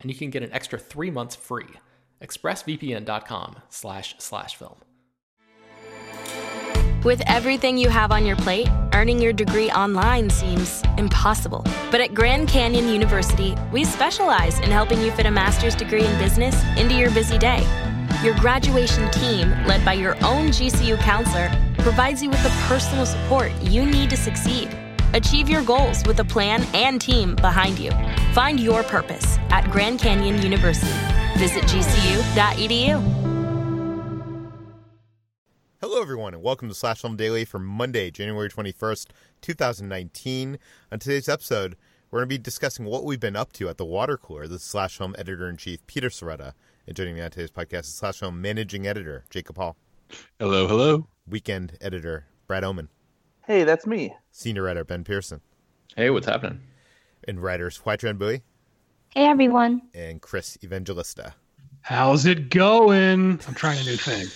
and you can get an extra three months free. ExpressVPN.com slash slash film. With everything you have on your plate, earning your degree online seems impossible. But at Grand Canyon University, we specialize in helping you fit a master's degree in business into your busy day. Your graduation team, led by your own GCU counselor, provides you with the personal support you need to succeed. Achieve your goals with a plan and team behind you. Find your purpose at Grand Canyon University. Visit gcu.edu. Hello, everyone, and welcome to Slash Film Daily for Monday, January 21st, 2019. On today's episode, we're going to be discussing what we've been up to at the water cooler. This is Slash Film Editor in Chief Peter Sciretta, And joining me on today's podcast is Slash Film Managing Editor Jacob Hall. Hello, hello. Weekend Editor Brad Oman. Hey, that's me. Senior Writer Ben Pearson. Hey, what's happening? And writers Hoai-Tran Bui. Hey, everyone. And Chris Evangelista. How's it going? I'm trying a new thing.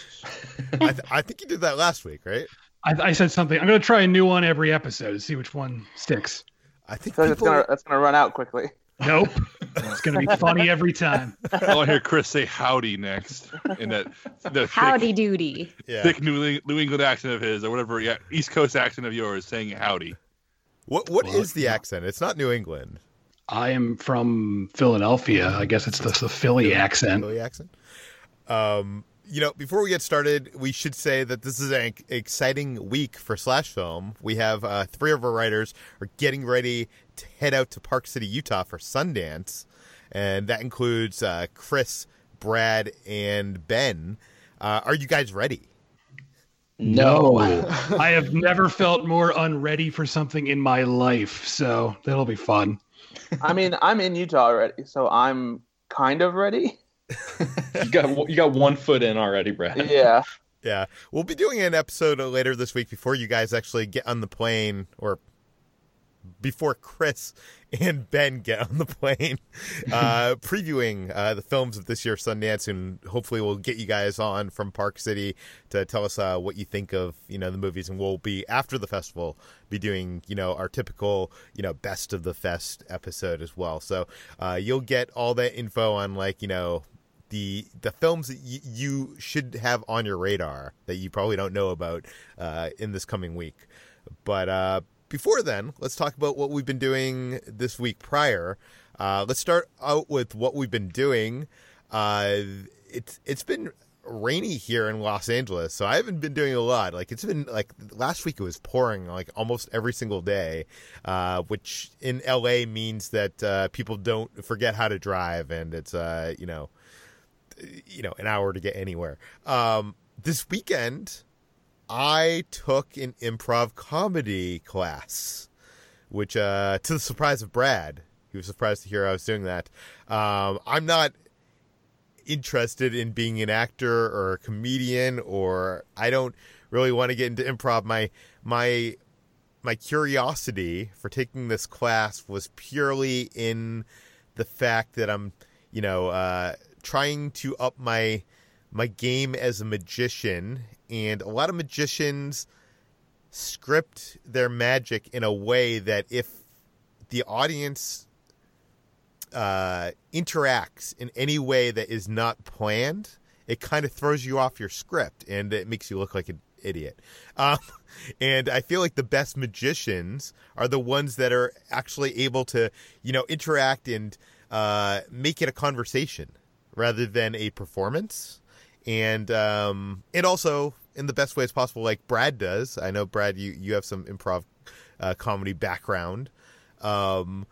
I, th- I, think you did that last week, right? I, I said something. I'm going to try a new one every episode to see which one sticks. I think so people... that's going to run out quickly. Nope. it's going to be funny every time. I want to hear Chris say howdy next in that, that howdy thick, doody. Thick New, New England accent of his or whatever, yeah, East Coast accent of yours saying howdy. What What well, is the accent? It's not New England. I am from Philadelphia. I guess it's the, the Philly accent. Philly accent. Um, you know, before we get started, we should say that this is an exciting week for Slash Film. We have uh, three of our writers are getting ready to head out to Park City, Utah for Sundance, and that includes uh, Chris, Brad, and Ben. Uh, are you guys ready? No, I have never felt more unready for something in my life, so that'll be fun. I mean, I'm in Utah already, so I'm kind of ready. you got you got one foot in already, Brad. Yeah. Yeah. We'll be doing an episode later this week before you guys actually get on the plane or before Chris and Ben get on the plane, uh, previewing uh, the films of this year's Sundance, and hopefully we'll get you guys on from Park City to tell us uh, what you think of you know the movies, and we'll be after the festival be doing you know our typical you know best of the fest episode as well. So uh, you'll get all that info on like you know the the films that y- you should have on your radar that you probably don't know about uh, in this coming week. But uh, before then, let's talk about what we've been doing this week prior. Uh, let's start out with what we've been doing. Uh, it's it's been rainy here in Los Angeles, so I haven't been doing a lot. Like it's been like last week it was pouring like almost every single day, uh, which in LA means that uh, people don't forget how to drive, and it's uh, you know, you know, an hour to get anywhere. Um, this weekend, I took an improv comedy class, which, uh, to the surprise of Brad, he was surprised to hear I was doing that. Um, I'm not interested in being an actor or a comedian, or I don't really want to get into improv. My my my curiosity for taking this class was purely in the fact that I'm, you know, uh, trying to up my my game as a magician and a lot of magicians script their magic in a way that if the audience uh, interacts in any way that is not planned, it kind of throws you off your script and it makes you look like an idiot. Um, and I feel like the best magicians are the ones that are actually able to, you know, interact and uh, make it a conversation rather than a performance. And um, also in the best ways possible, like Brad does. I know Brad, you you have some improv uh, comedy background. Um,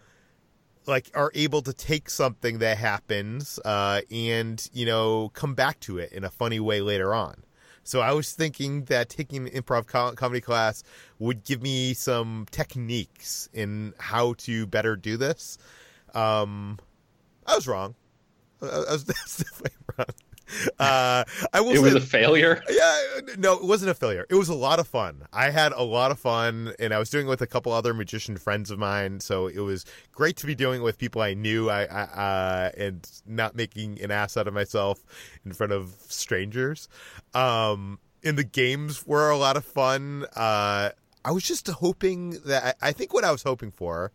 like are able to take something that happens uh, and you know come back to it in a funny way later on. So I was thinking that taking an improv co- comedy class would give me some techniques in how to better do this. Um, I was wrong. I was, I definitely wrong. Uh, I will. It say, was a failure. Yeah, no, it wasn't a failure. It was a lot of fun. I had a lot of fun, and I was doing it with a couple other magician friends of mine. So it was great to be doing it with people I knew. I, I uh, and not making an ass out of myself in front of strangers. Um, and the games were a lot of fun. Uh, I was just hoping that I think what I was hoping for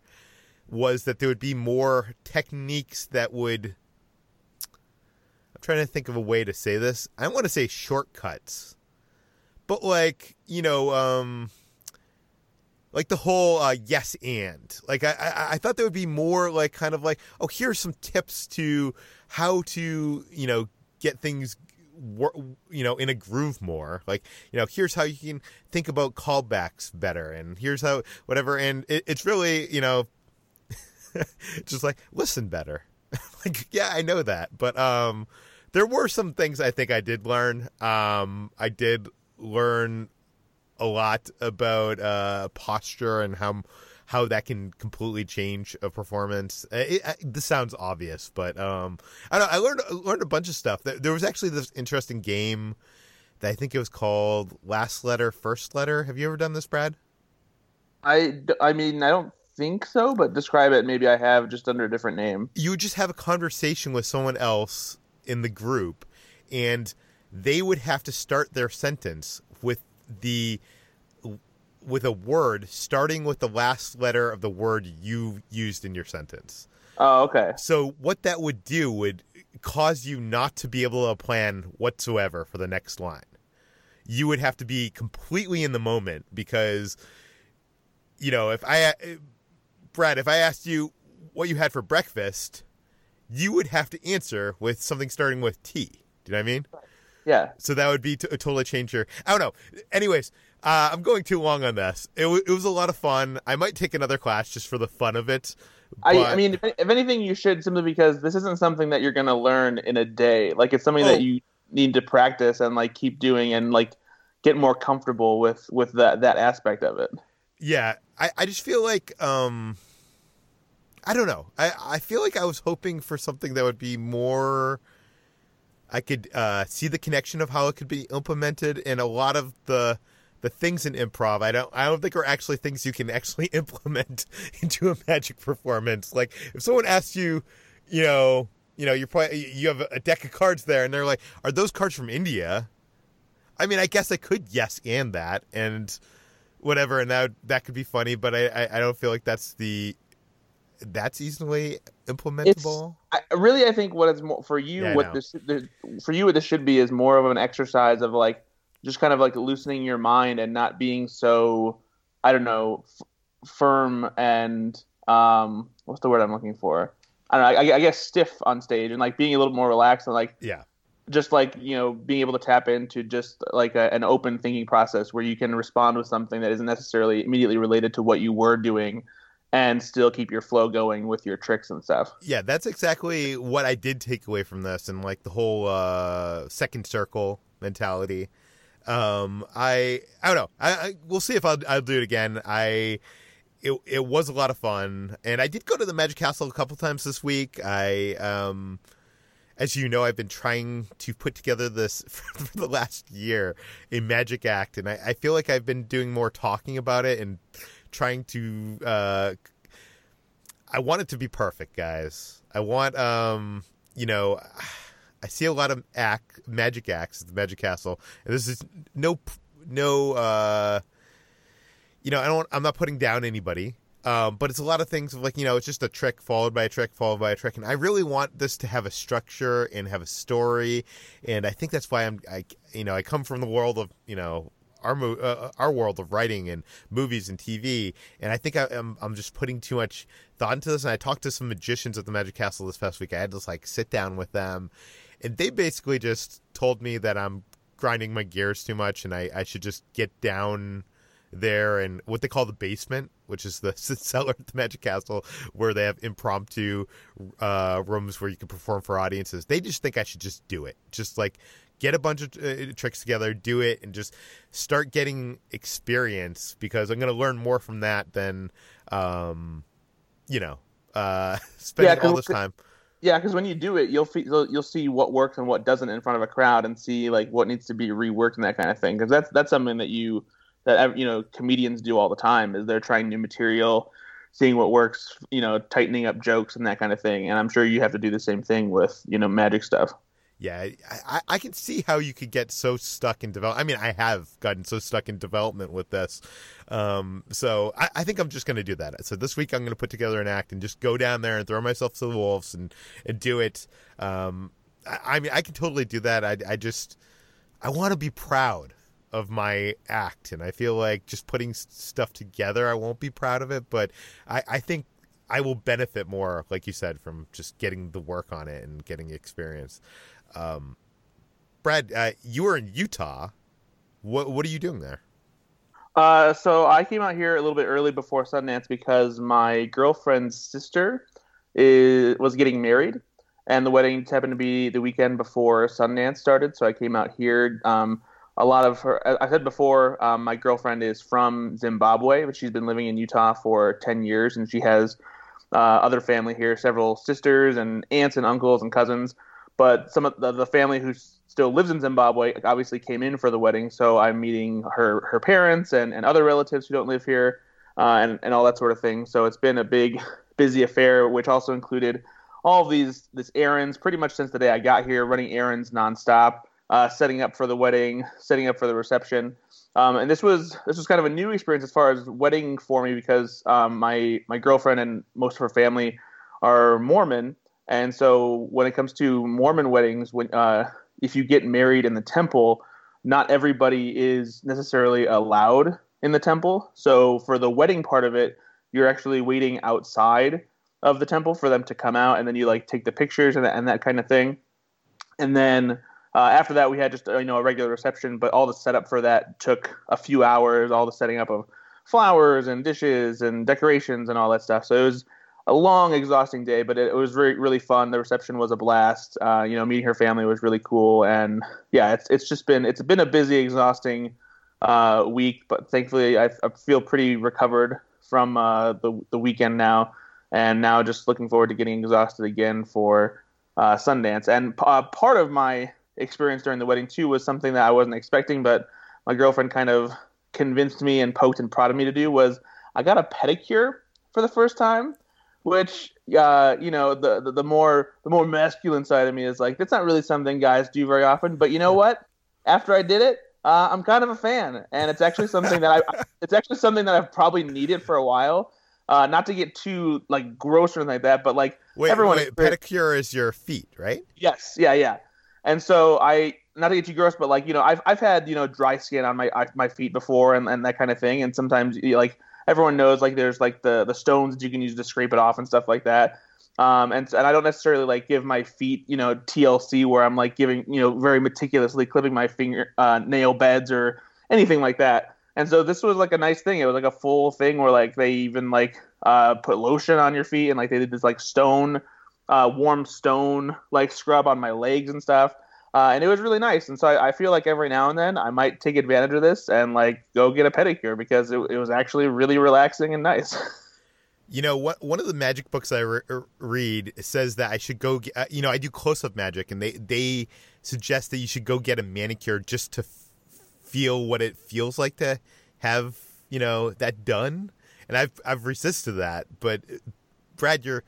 was that there would be more techniques that would I'm trying to think of a way to say this. I want to say shortcuts, but like you know, um, like the whole uh, yes and. Like I, I I thought there would be more like kind of like oh here's some tips to how to you know get things you know in a groove more. Like you know here's how you can think about callbacks better and here's how whatever and it, it's really you know just like listen better like yeah i know that but um there were some things I think I did learn. Um, I did learn a lot about uh, posture and how how that can completely change a performance. It, it, this sounds obvious, but um, I don't. I learned learned a bunch of stuff. There was actually this interesting game that I think it was called Last Letter, First Letter. Have you ever done this, Brad? I I mean I don't think so, but describe it. Maybe I have just under a different name. You would just have a conversation with someone else in the group, and they would have to start their sentence with the with a word starting with the last letter of the word you used in your sentence. Oh, okay. So what that would do would cause you not to be able to plan whatsoever for the next line. You would have to be completely in the moment because you know, if I Brad, if I asked you what you had for breakfast, you would have to answer with something starting with T. Do you know what I mean? Yeah. So that would be to, a totally change your. I don't know. Anyways, uh, I'm going too long on this. It, w- it was a lot of fun. I might take another class just for the fun of it. But... I, I mean, if, if, anything, you should simply because this isn't something that you're going to learn in a day. Like it's something oh. that you need to practice and like keep doing and like get more comfortable with with that that aspect of it. Yeah, I I just feel like um I don't know. I, I feel like I was hoping for something that would be more. I could uh, see the connection of how it could be implemented, and a lot of the the things in improv, I don't I don't think are actually things you can actually implement into a magic performance. Like if someone asks you, you know, you know, you're probably, you have a deck of cards there, and they're like, "Are those cards from India?" I mean, I guess I could yes and that and whatever, and that that could be funny, but I I, I don't feel like that's the that's easily implementable? I, really, I think what it's more for you. Yeah, what this for you, what this should be is more of an exercise of like just kind of like loosening your mind and not being so I don't know f- firm and um what's the word I'm looking for? I don't know. I, I, guess stiff on stage and like being a little more relaxed and like yeah. Just like you know, being able to tap into just like a, an open thinking process where you can respond with something that isn't necessarily immediately related to what you were doing, and still keep your flow going with your tricks and stuff. Yeah, that's exactly what I did take away from this and like the whole uh second circle mentality. Um I I don't know. I, I we'll see if I'll I'll do it again. I it it was a lot of fun and I did go to the Magic Castle a couple times this week. I um as you know, I've been trying to put together this for the last year, a magic act, and I, I feel like I've been doing more talking about it and trying to uh I want it to be perfect, guys. I want um you know I see a lot of act magic acts at the Magic Castle, and this is no no uh you know, I don't. I'm not putting down anybody. Um, but it's a lot of things of like you know it's just a trick followed by a trick followed by a trick and i really want this to have a structure and have a story and i think that's why i'm i you know i come from the world of you know our uh, uh, our world of writing and movies and tv and i think I, am I'm, I'm just putting too much thought into this and i talked to some magicians at the magic castle this past week i had to like sit down with them and they basically just told me that i'm grinding my gears too much and i, I should just get down there and what they call the basement, which is the cellar at the Magic Castle, where they have impromptu uh, rooms where you can perform for audiences. They just think I should just do it, just like get a bunch of uh, tricks together, do it, and just start getting experience because I'm going to learn more from that than, um, you know, uh, spending yeah, all this time. Yeah, because when you do it, you'll, you'll you'll see what works and what doesn't in front of a crowd, and see like what needs to be reworked and that kind of thing. Because that's that's something that you that you know comedians do all the time is they're trying new material seeing what works you know tightening up jokes and that kind of thing and i'm sure you have to do the same thing with you know magic stuff yeah i, I can see how you could get so stuck in develop i mean i have gotten so stuck in development with this. Um, so I, I, think i'm just going to do that. So this week i'm going to put together an act and just go down there and throw myself to the wolves and, and do it. Um, I, I, mean i can totally do that. I, I just i want to be proud of my act and i feel like just putting stuff together i won't be proud of it but i, I think i will benefit more like you said from just getting the work on it and getting experience um, brad uh, you were in utah what, what are you doing there uh, so i came out here a little bit early before sundance because my girlfriend's sister is, was getting married and the wedding happened to be the weekend before sundance started so i came out here um, a lot of her. I said before, um, my girlfriend is from Zimbabwe, but she's been living in Utah for ten years, and she has uh, other family here, several sisters and aunts and uncles and cousins. But some of the, the family who still lives in Zimbabwe obviously came in for the wedding, so I'm meeting her her parents and, and other relatives who don't live here, uh, and and all that sort of thing. So it's been a big busy affair, which also included all of these this errands pretty much since the day I got here, running errands nonstop uh, setting up for the wedding, setting up for the reception. Um, and this was this was kind of a new experience as far as wedding for me because um, my my girlfriend and most of her family are Mormon, and so when it comes to Mormon weddings, when uh, if you get married in the temple, not everybody is necessarily allowed in the temple. So for the wedding part of it, you're actually waiting outside of the temple for them to come out, and then you like take the pictures and, and that kind of thing. And then uh, after that, we had just uh, you know a regular reception, but all the setup for that took a few hours. All the setting up of flowers and dishes and decorations and all that stuff. So it was a long, exhausting day, but it, it was really really fun. The reception was a blast. Uh, you know, meeting her family was really cool, and yeah, it's it's just been it's been a busy, exhausting uh, week, but thankfully I, I, feel pretty recovered from uh, the the weekend now, and now just looking forward to getting exhausted again for uh, Sundance. And uh, part of my experience during the wedding too was something that I wasn't expecting, but my girlfriend kind of convinced me and poked and prodded me to do was I got a pedicure for the first time, which uh, you know the, the, the more the more masculine side of me is like that's not really something guys do very often. But you know what? After I did it, uh, I'm kind of a fan, and it's actually something that I it's actually something that I've probably needed for a while. Uh, not to get too like gross or anything like that, but like wait, everyone wait, pedicure is your feet, right? Yes, yeah, yeah. And so I not to get too gross, but like you know, I've I've had you know dry skin on my my feet before and, and that kind of thing. And sometimes you, like everyone knows like there's like the the stones that you can use to scrape it off and stuff like that. Um, and and I don't necessarily like give my feet you know TLC where I'm like giving you know very meticulously clipping my finger uh, nail beds or anything like that. And so this was like a nice thing. It was like a full thing where like they even like uh, put lotion on your feet and like they did this like stone uh, warm stone like scrub on my legs and stuff. Uh, and it was really nice. And so I, I, feel like every now and then I might take advantage of this and like go get a pedicure because it, it was actually really relaxing and nice. You know, what, one of the magic books I re- er, read says that I should go. Get, uh, you know, I do close up magic, and they they suggest that you should go get a manicure just to f- feel what it feels like to have you know that done. And I've I've resisted that, but uh, Brad, you're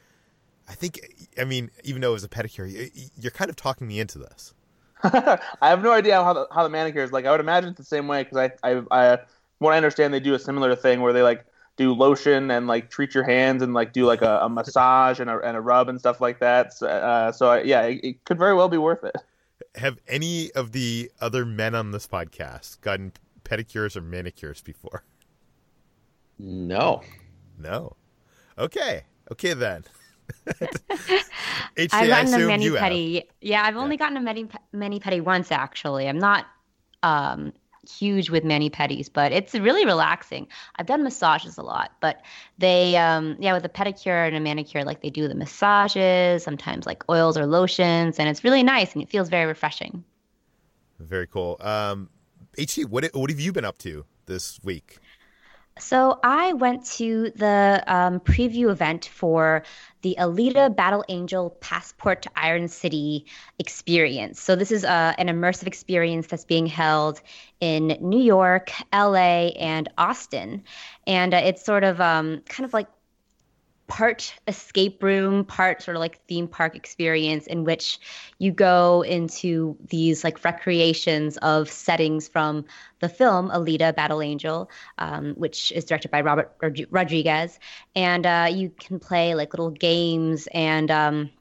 I think, I mean, even though it was a pedicure, you're kind of talking me into this. I have no idea how the, how the manicure is. Like, I would imagine it's the same way because I, I, I, what I understand, they do a similar thing where they like do lotion and like treat your hands and like do like a, a massage and a, and a rub and stuff like that. So, uh, so I, yeah, it, it, could very well be worth it. Have any of the other men on this podcast gotten pedicures or manicures before? No. No. Okay. Okay then. I've gotten a mani pedi. Yeah, I've only yeah. gotten a mani mani pedi once actually. I'm not um, huge with mani pedis, but it's really relaxing. I've done massages a lot, but they um, yeah, with a pedicure and a manicure, like they do the massages, sometimes like oils or lotions, and it's really nice and it feels very refreshing. Very cool. Um, HT, what what have you been up to this week? So I went to the um, preview event for the Alita Battle Angel Passport to Iron City experience. So this is uh, an immersive experience that's being held in New York, LA, and Austin, and uh, it's sort of um, kind of like part escape room, part sort of like theme park experience in which you go into these like recreations of settings from the film Alita Battle Angel, um, which is directed by Robert Rodriguez. And uh, you can play like little games and um,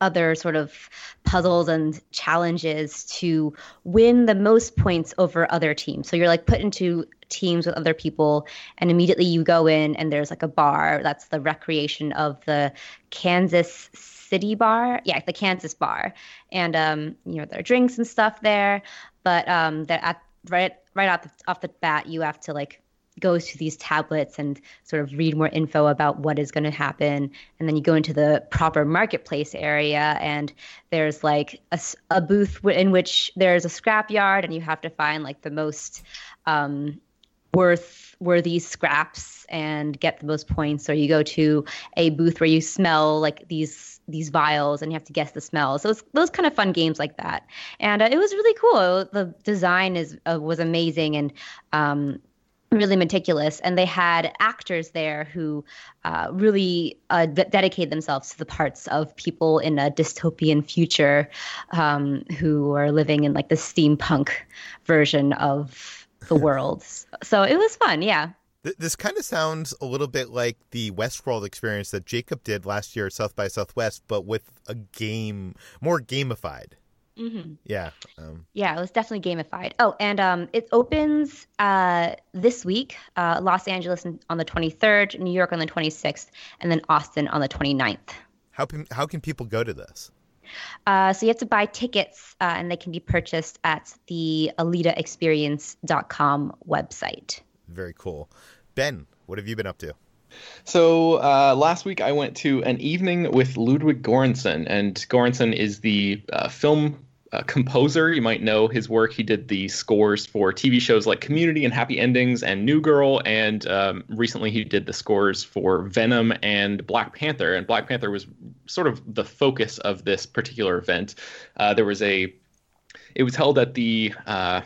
other sort of puzzles and challenges to win the most points over other teams. So you're like put into teams with other people and immediately you go in and there's like a bar that's the recreation of the Kansas City bar. Yeah, the Kansas bar. And um, you know, there are drinks and stuff there, but um that at right right off the, off the bat you have to like goes to these tablets and sort of read more info about what is going to happen and then you go into the proper marketplace area and there's like a, a booth in which there's a scrap yard and you have to find like the most um, worth worthy scraps and get the most points or you go to a booth where you smell like these these vials and you have to guess the smell. So it's those kind of fun games like that. And uh, it was really cool. The design is uh, was amazing and um, really meticulous. And they had actors there who uh, really uh, dedicated themselves to the parts of people in a dystopian future um, who are living in like the steampunk version of the world so it was fun yeah this kind of sounds a little bit like the Westworld experience that Jacob did last year at South by Southwest, but with a game more gamified. Mm-hmm. Yeah. Um, yeah, it was definitely gamified. Oh, and um, it opens uh, this week uh, Los Angeles on the 23rd, New York on the 26th, and then Austin on the 29th. How can, how can people go to this? Uh, so you have to buy tickets, uh, and they can be purchased at the AlitaExperience.com website. Very cool. Ben, what have you been up to? So uh, last week I went to an evening with Ludwig Göransson, and Göransson is the uh, film uh, composer. You might know his work. He did the scores for TV shows like Community and Happy Endings and New Girl, and um, recently he did the scores for Venom and Black Panther. And Black Panther was sort of the focus of this particular event. Uh, there was a it was held at the uh,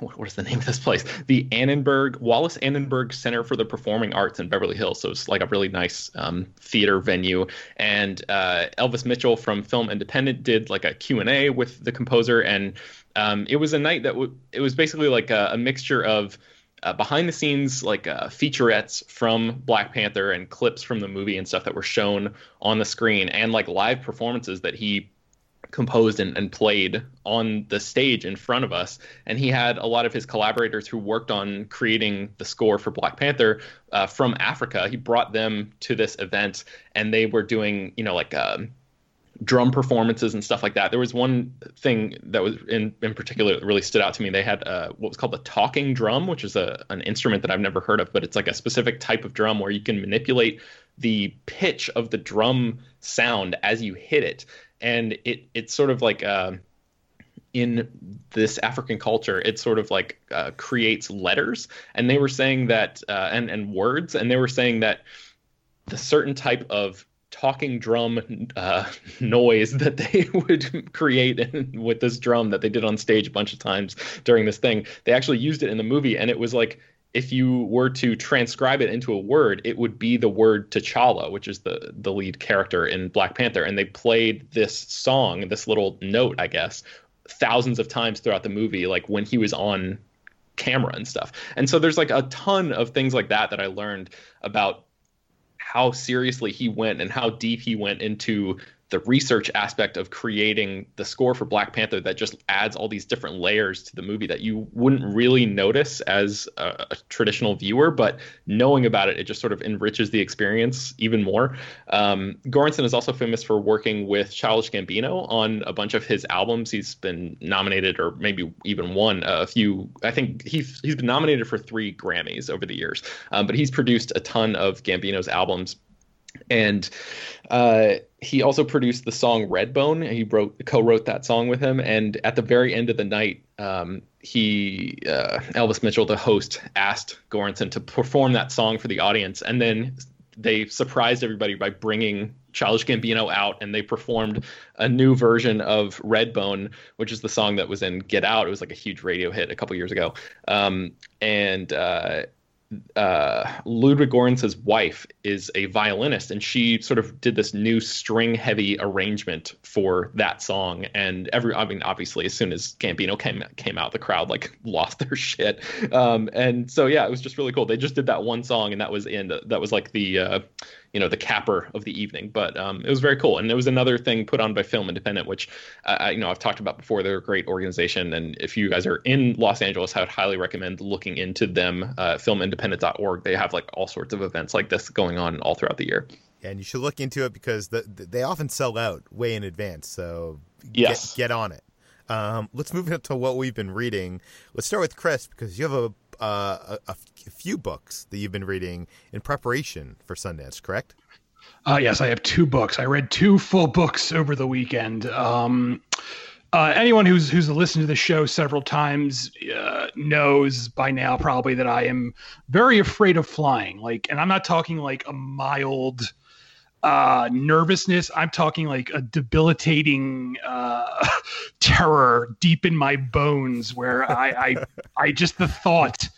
what is the name of this place? The Annenberg Wallis Annenberg Center for the Performing Arts in Beverly Hills. So it's like a really nice um, theater venue. And uh, Elvis Mitchell from Film Independent did like a Q and A with the composer, and um, it was a night that w- it was basically like a, a mixture of uh, behind the scenes like uh, featurettes from Black Panther and clips from the movie and stuff that were shown on the screen and like live performances that he composed and, and played on the stage in front of us. And he had a lot of his collaborators who worked on creating the score for Black Panther uh, from Africa. He brought them to this event, and they were doing, you know, like. Um, drum performances and stuff like that. There was one thing that was in in particular that really stood out to me. They had uh, what was called the talking drum, which is a an instrument that I've never heard of, but it's like a specific type of drum where you can manipulate the pitch of the drum sound as you hit it and it it's sort of like uh, in this African culture, it sort of like uh, creates letters, and they were saying that uh, and and words, and they were saying that the certain type of talking drum uh, noise that they would create with this drum that they did on stage a bunch of times during this thing. They actually used it in the movie, and it was like if you were to transcribe it into a word, it would be the word T'Challa, which is the the lead character in Black Panther. And they played this song, this little note, I guess, thousands of times throughout the movie, like when he was on camera and stuff. And so there's like a ton of things like that that I learned about how seriously he went and how deep he went into the research aspect of creating the score for Black Panther that just adds all these different layers to the movie that you wouldn't really notice as a, a traditional viewer, but knowing about it, it just sort of enriches the experience even more. Um, Göransson is also famous for working with Childish Gambino on a bunch of his albums. He's been nominated or maybe even won a few. I think he's he's been nominated for three Grammys over the years, um, but he's produced a ton of Gambino's albums and uh, he also produced the song Redbone. He wrote co-wrote that song with him, and at the very end of the night, um, he uh, Elvis Mitchell, the host, asked Göransson to perform that song for the audience, and then they surprised everybody by bringing Childish Gambino out, and they performed a new version of Redbone, which is the song that was in Get Out. It was like a huge radio hit a couple years ago, um, and uh, uh, Ludwig Göransson's wife is a violinist, and she sort of did this new string-heavy arrangement for that song. And every, I mean, obviously, as soon as Gambino came came out, the crowd like lost their shit. Um, and so yeah, it was just really cool. They just did that one song, and that was in that was like the uh, you know the capper of the evening. But um, it was very cool, and it was another thing put on by Film Independent, which uh, you know I've talked about before. They're a great organization, and if you guys are in Los Angeles, I would highly recommend looking into them. Uh, filmindependent.org. They have like all sorts of events like this going on all throughout the year. And you should look into it because the, the, they often sell out way in advance. So yes. get, get on it. Um, let's move into what we've been reading. Let's start with Chris because you have a uh, a, a, few books that you've been reading in preparation for Sundance, correct? Uh, yes, I have two books. I read two full books over the weekend. Um, uh, anyone who's who's listened to the show several times uh, knows by now probably that I am very afraid of flying. Like, and I'm not talking like a mild uh, nervousness. I'm talking like a debilitating uh, terror deep in my bones, where I, I, I just the thought.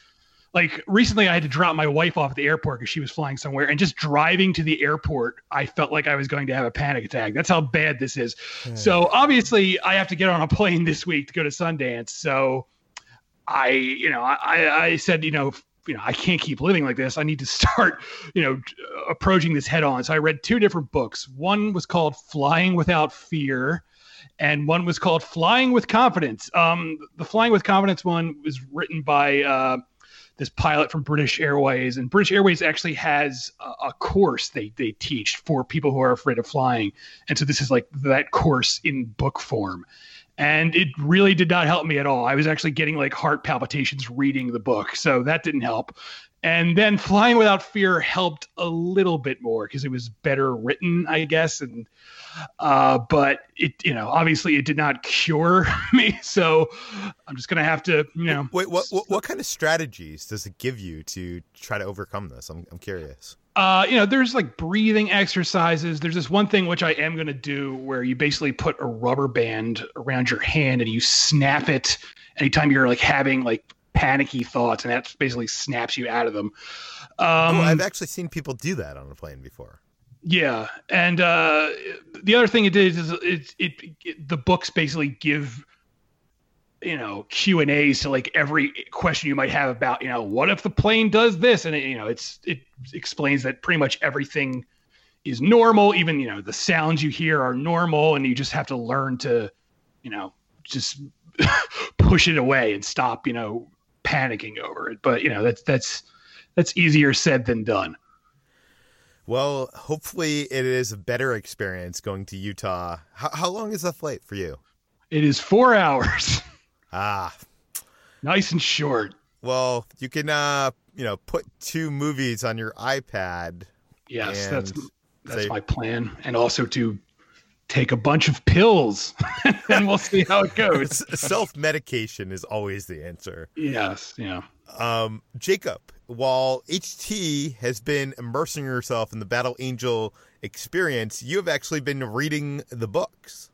Like recently, I had to drop my wife off at the airport because she was flying somewhere, and just driving to the airport, I felt like I was going to have a panic attack. That's how bad this is. Yeah. So obviously, I have to get on a plane this week to go to Sundance. So I, you know, I, I said, you know, you know, I can't keep living like this. I need to start, you know, approaching this head on. So I read two different books. One was called Flying Without Fear, and one was called Flying with Confidence. Um, the Flying with Confidence one was written by uh, this pilot from British Airways, and British Airways actually has a, a, course they they teach for people who are afraid of flying, and so this is like that course in book form and it really did not help me at all. I was actually getting like heart palpitations reading the book, so that didn't help. And then Flying Without Fear helped a little bit more because it was better written, I guess. And uh, but it, you know, obviously it did not cure me. So I'm just gonna have to, you know. Wait, what, what, what kind of strategies does it give you to try to overcome this? I'm I'm curious. Uh, you know, there's like breathing exercises. There's this one thing which I am going to do where you basically put a rubber band around your hand and you snap it anytime you're like having like panicky thoughts, and that basically snaps you out of them. Um, oh, I've actually seen people do that on a plane before. Yeah, and uh, the other thing it did is it, it, it the books basically give you know Q and A's to like every question you might have about you know what if the plane does this and it, you know it's it explains that pretty much everything is normal even you know the sounds you hear are normal and you just have to learn to you know just push it away and stop you know panicking over it but you know that's that's that's easier said than done well hopefully it is a better experience going to utah how, how long is the flight for you it is four hours Ah, nice and short. Well, you can uh, you know, put two movies on your iPad. Yes, that's that's my plan, and also to take a bunch of pills, and we'll see how it goes. Self medication is always the answer. Yes, yeah. Um, Jacob, while HT has been immersing herself in the Battle Angel experience, you have actually been reading the books.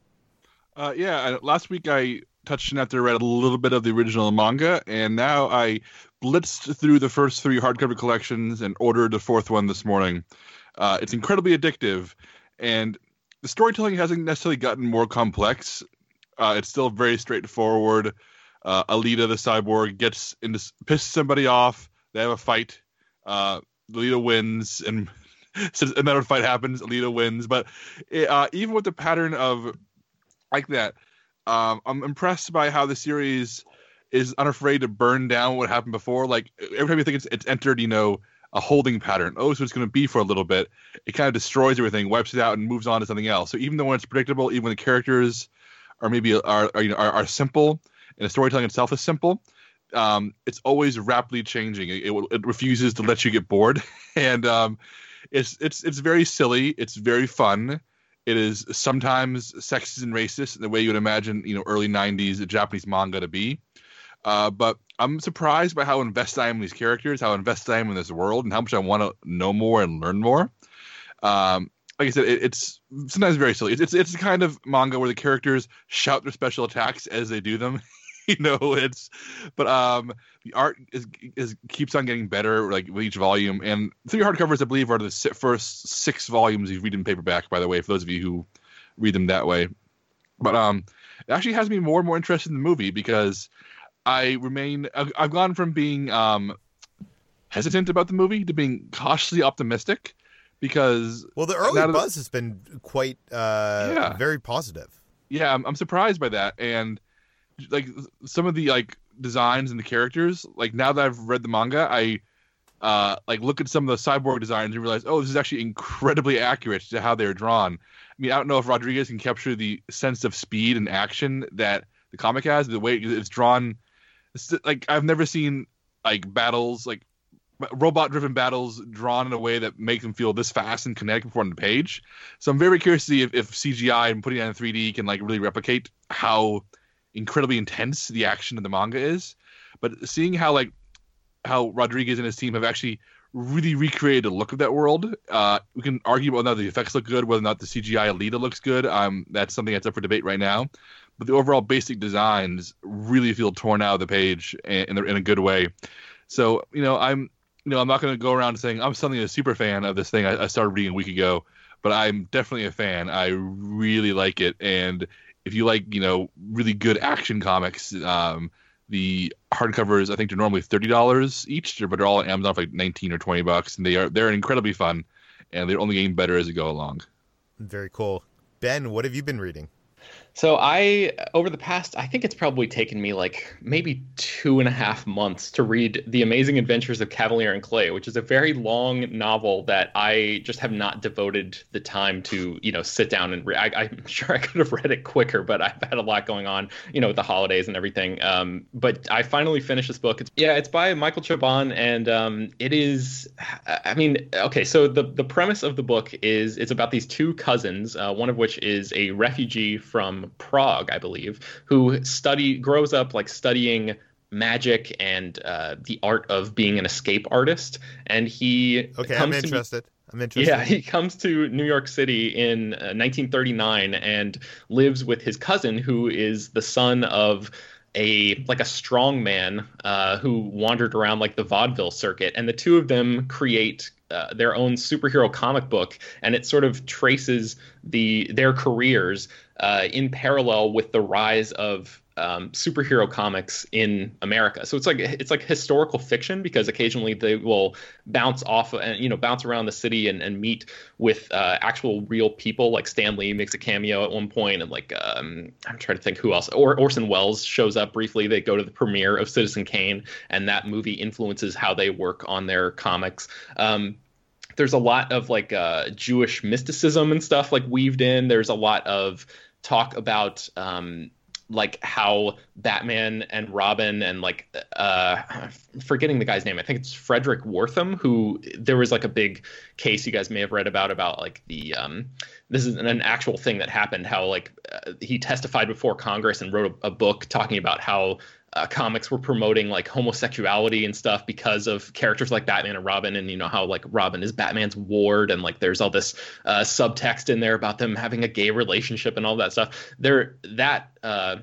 Uh, yeah, last week I touched on after read a little bit of the original manga, and now I blitzed through the first three hardcover collections and ordered the fourth one this morning. Uh, it's incredibly addictive, and the storytelling hasn't necessarily gotten more complex. Uh, it's still very straightforward. uh, Alita the cyborg gets into pisses somebody off. They have a fight. Uh, Alita wins, and another fight happens. Alita wins, but it, uh, even with the pattern of like that, um, I'm impressed by how the series is unafraid to burn down what happened before. Like every time you think it's it's entered, you know, a holding pattern. Oh, so it's going to be for a little bit. It kind of destroys everything, wipes it out, and moves on to something else. So even though when it's predictable, even when the characters are maybe are are, you know, are, are simple and the storytelling itself is simple, um, it's always rapidly changing. It, it, it, refuses to let you get bored, and um, it's it's it's very silly. It's very fun. It is sometimes sexist and racist in the way you would imagine, you know, early '90s Japanese manga to be. Uh, but I'm surprised by how invested I am in these characters, how invested I am in this world, and how much I want to know more and learn more. Um, like I said, it, it's sometimes very silly. It's, it's it's a kind of manga where the characters shout their special attacks as they do them. you know, it's but um the art is is keeps on getting better like with each volume. And three hardcovers, I believe, are the first six volumes you read in paperback. By the way, for those of you who read them that way, but um, it actually has me more and more interested in the movie because I remain. I've gone from being um hesitant about the movie to being cautiously optimistic because well the early buzz the, has been quite uh yeah. very positive yeah I'm, I'm surprised by that and like some of the like designs and the characters like now that i've read the manga i uh like look at some of the cyborg designs and realize oh this is actually incredibly accurate to how they're drawn i mean i don't know if rodriguez can capture the sense of speed and action that the comic has the way it's drawn like i've never seen like battles like robot driven battles drawn in a way that make them feel this fast and kinetic before on the page. So I'm very curious to see if, if CGI and putting it in 3D can like really replicate how incredibly intense the action of the manga is. But seeing how like how Rodriguez and his team have actually really recreated the look of that world. Uh, we can argue whether or not the effects look good, whether or not the CGI Alita looks good. Um, that's something that's up for debate right now. But the overall basic designs really feel torn out of the page in, in a good way. So you know, I'm you know, I'm not going to go around saying I'm suddenly a super fan of this thing I, I, started reading a week ago, but I'm definitely a fan. I really like it, and if you like, you know, really good action comics, um, the hardcovers I think they're normally thirty dollars each, but they're all on Amazon for like nineteen or twenty bucks, and they are they're incredibly fun, and they're only getting better as you go along. Very cool, Ben. What have you been reading? So I, over the past, I think it's probably taken me like maybe two and a half months to read The Amazing Adventures of Kavalier and Clay, which is a very long novel that I just have not devoted the time to, you know, sit down and read. I, am sure I could have read it quicker, but I've had a lot going on, you know, with the holidays and everything. Um, but I finally finished this book. It's yeah, it's by Michael Chabon, and um, it is, I mean, okay, so the the premise of the book is it's about these two cousins, uh, one of which is a refugee from Prague, I believe, who study grows up like studying magic and uh, the art of being an escape artist. And he okay, I'm interested. I'm interested. Yeah, he comes to New York City in uh, 1939 and lives with his cousin, who is the son of a like a strong man uh, who wandered around like the vaudeville circuit, and the two of them create uh, their own superhero comic book, and it sort of traces the their careers uh, in parallel with the rise of um, superhero comics in America. So it's like it's like historical fiction because occasionally they will bounce off and you know bounce around the city and, and meet with uh, actual real people. Like Stan Lee makes a cameo at one point, and like um, I'm trying to think who else. Or Orson Welles shows up briefly. They go to the premiere of Citizen Kane, and that movie influences how they work on their comics. Um, there's a lot of like uh, Jewish mysticism and stuff like weaved in. There's a lot of talk about um, like how Batman and Robin and like uh forgetting the guy's name. I think it's Fredric Wertham who there was like a big case you guys may have read about about like the um this is an actual thing that happened how like uh, he testified before Congress and wrote a, a book talking about how uh, comics were promoting like homosexuality and stuff because of characters like Batman and Robin, and you know how like Robin is Batman's ward, and like there's all this uh, subtext in there about them having a gay relationship and all that stuff. There, that uh,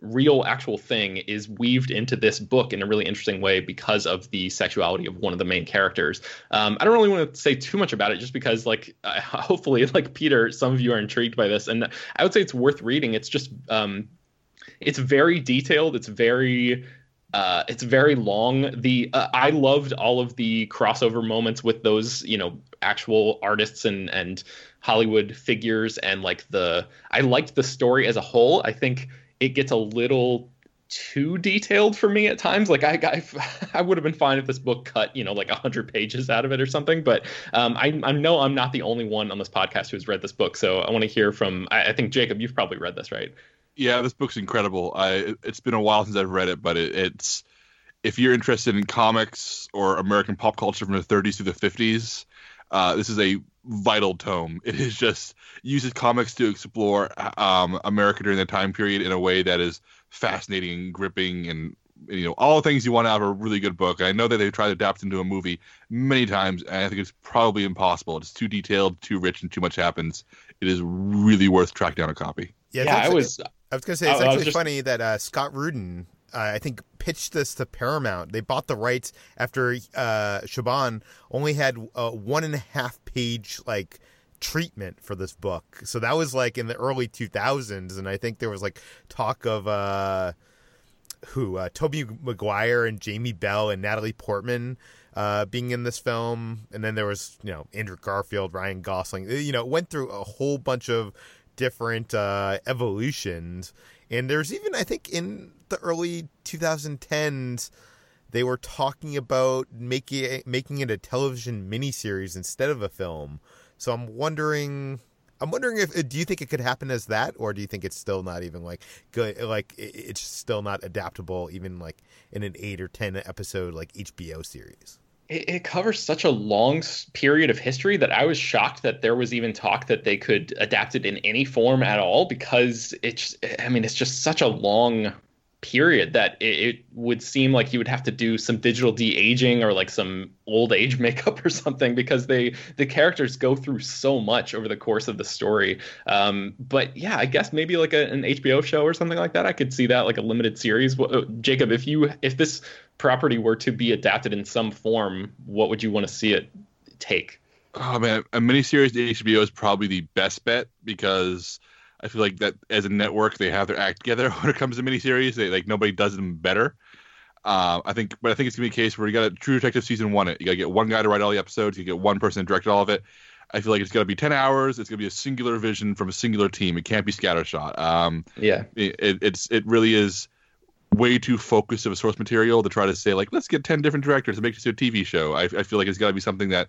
real actual thing is weaved into this book in a really interesting way because of the sexuality of one of the main characters. Um, I don't really want to say too much about it, just because like uh, hopefully like Peter, some of you are intrigued by this, and I would say it's worth reading. It's just um, it's very detailed. It's very uh, it's very long. The uh, I loved all of the crossover moments with those, you know, actual artists and and Hollywood figures, and like the I liked the story as a whole. I think it gets a little too detailed for me at times. Like I, I, I would have been fine if this book cut, you know, like hundred pages out of it or something. But um, I, I know I'm not the only one on this podcast who's read this book, so I want to hear from. I, I think Jacob, you've probably read this, right? Yeah, this book's incredible. I it's been a while since I've read it, but it, it's if you're interested in comics or American pop culture from the 30s through the 50s, uh, this is a vital tome. It is just uses comics to explore um, America during that time period in a way that is fascinating, gripping, and you know all the things you want out of a really good book. I know that they've tried to adapt into a movie many times, and I think it's probably impossible. It's too detailed, too rich, and too much happens. It is really worth tracking down a copy. Yeah, yeah I was. I was gonna say it's I, actually just... funny that uh, Scott Rudin, uh, I think, pitched this to Paramount. They bought the rights after uh, Chabon only had a one and a half page like treatment for this book. So that was like in the early 2000s, and I think there was like talk of uh, who uh, Tobey Maguire and Jamie Bell and Natalie Portman uh, being in this film, and then there was you know Andrew Garfield, Ryan Gosling. You know, went through a whole bunch of different uh, evolutions. And there's even, I think, in the early 2010s, they were talking about making it, making it a television miniseries instead of a film. So I'm wondering. I'm wondering if do you think it could happen as that, or do you think it's still not even like good? Like it's still not adaptable, even like in an eight or ten episode like HBO series it, it, covers such a long period of history that I was shocked that there was even talk that they could adapt it in any form at all because it's I mean it's just such a long period that it, it, would seem like you would have to do some digital de-aging or like some old age makeup or something because they the characters go through so much over the course of the story. Um, but yeah i guess maybe like a, an hbo show or something like that. I could see that like a limited series. Uh, jacob if you if this property were to be adapted in some form what would you want to see it take? Oh man a miniseries to hbo is probably the best bet because I feel like that as a network, they have their act together when it comes to miniseries. They like nobody does them better. Uh, I think, but I think it's gonna be a case where you got a True Detective season one. It you gotta get one guy to write all the episodes. You get one person to direct all of it. I feel like it's gonna be ten hours. It's gonna be a singular vision from a singular team. It can't be scattershot. Um, yeah, it, it's it really is way too focused of a source material to try to say like let's get ten different directors to make this a TV show. I, I feel like it's got to be something that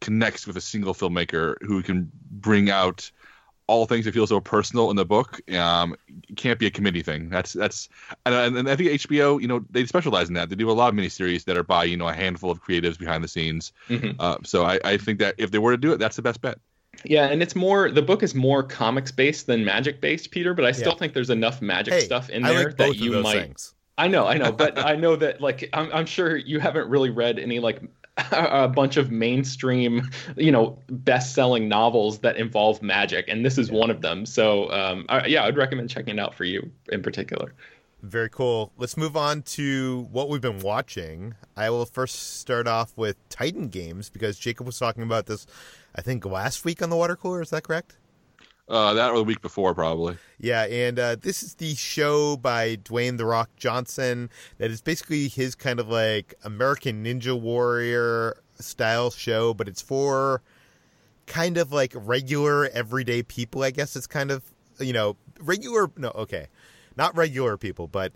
connects with a single filmmaker who can bring out all things that feel so personal in the book um, can't be a committee thing. That's that's and, and I think HBO, you know, they specialize in that. They do a lot of miniseries that are by you know a handful of creatives behind the scenes. Mm-hmm. Uh, so I, I think that if they were to do it, that's the best bet. Yeah, and it's more the book is more comics based than magic based, Peter. But I still yeah. think there's enough magic hey, stuff in there like that you might. Things. I know, I know, but I know that like I'm, I'm sure you haven't really read any like a bunch of mainstream, you know, best-selling novels that involve magic, and this is yeah. one of them. So, um, I, yeah, I'd recommend checking it out for you in particular. Very cool. Let's move on to what we've been watching. I will first start off with Titan Games because Jacob was talking about this, I think, last week on the water cooler. Is that correct? Uh, that or the week before, probably. Yeah, and uh, this is the show by Dwayne the Rock Johnson that is basically his kind of like American Ninja Warrior style show, but it's for kind of like regular everyday people. I guess it's kind of you know regular. No, okay, not regular people, but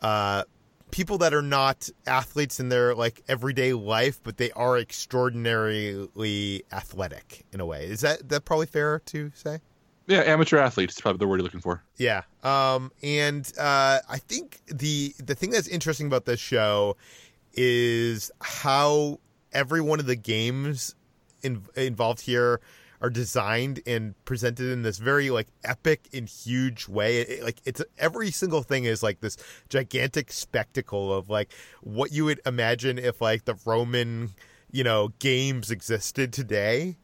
uh, people that are not athletes in their like everyday life, but they are extraordinarily athletic in a way. Is that that probably fair to say? Yeah, amateur athletes is probably the word you're looking for. Yeah. Um, and uh, I think the the thing that's interesting about this show is how every one of the games in, involved here are designed and presented in this very like epic and huge way. It, like it's every single thing is like this gigantic spectacle of like what you would imagine if like the Roman, you know, games existed today.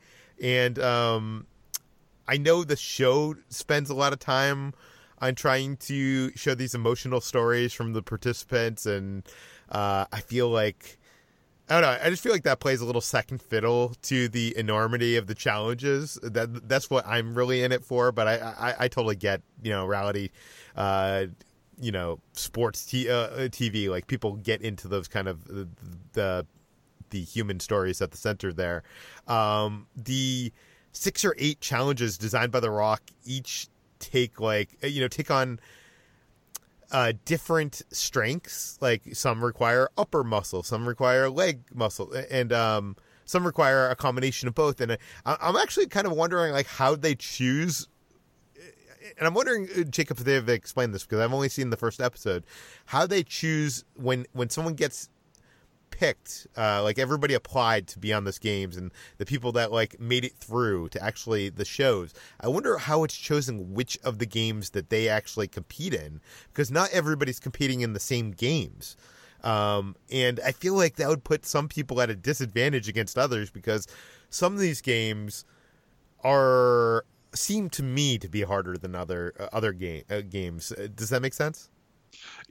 And um I know the show spends a lot of time on trying to show these emotional stories from the participants, and uh, I feel like I don't know. I just feel like that plays a little second fiddle to the enormity of the challenges. That that's what I'm really in it for. But I I, I totally get you know reality. Uh, you know sports t- uh, TV. Like people get into those kind of the, the the human stories at the center there. Um, the six or eight challenges designed by The Rock each take like you know take on uh, different strengths. Like some require upper muscle, some require leg muscle, and um, some require a combination of both. And I, I'm actually kind of wondering like how they choose. And I'm wondering, uh, Jacob, if they've explained this because I've only seen the first episode. How they choose when when someone gets picked, uh, like everybody applied to be on this games, and the people that like made it through to actually the shows. I wonder how it's chosen which of the games that they actually compete in, because not everybody's competing in the same games. Um, and I feel like that would put some people at a disadvantage against others because some of these games are seem to me to be harder than other uh, other game uh, games. Uh, does that make sense?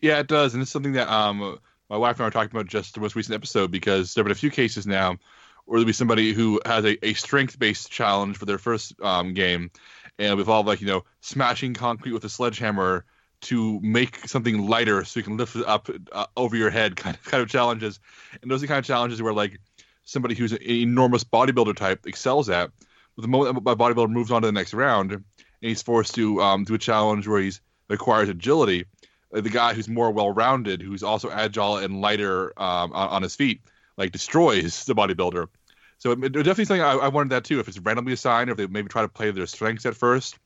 Yeah, it does, and it's something that um my wife and I were talking about just the most recent episode because there have been a few cases now where there'll be somebody who has a, a strength based challenge for their first um, game, and with all like you know smashing concrete with a sledgehammer to make something lighter so you can lift it up uh, over your head kind of kind of challenges, and those are the kind of challenges where like somebody who's an enormous bodybuilder type excels at. But the moment my bodybuilder moves on to the next round, and he's forced to um, do a challenge where he's requires agility the guy who's more well-rounded, who's also agile and lighter um, on, on, his feet, like destroys the bodybuilder. So it, it definitely something I, I, wanted that too. If it's randomly assigned, or if they maybe try to play their strengths at first,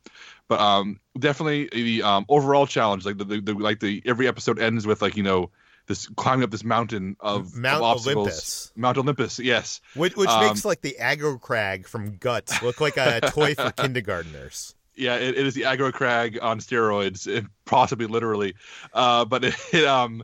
but um, definitely the um, overall challenge, like the, the, the, like the every episode ends with like you know this climbing up this mountain of Mount of obstacles. Olympus. Mount Olympus, yes. Which, which um, makes like the aggro crag from Guts look like a toy for kindergartners yeah, it, it is the aggro crag on steroids, possibly literally. Uh, but it, it, um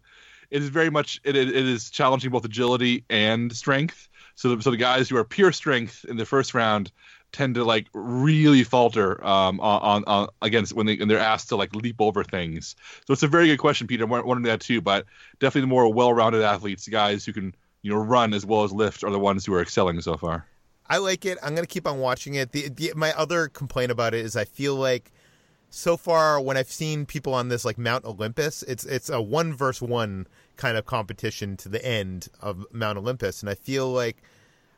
it is very much it, it is challenging both agility and strength. So the, so the guys who are pure strength in the first round tend to like really falter um, on, on, against when they when they're asked to like leap over things. So it's a very good question, Peter. I'm wondering that too. But definitely the more well-rounded athletes, the guys who can you know run as well as lift, are the ones who are excelling so far. I like it. I'm gonna keep on watching it. The, the, my other complaint about it is I feel like so far when I've seen people on this like Mount Olympus, it's it's a one versus one kind of competition to the end of Mount Olympus, and I feel like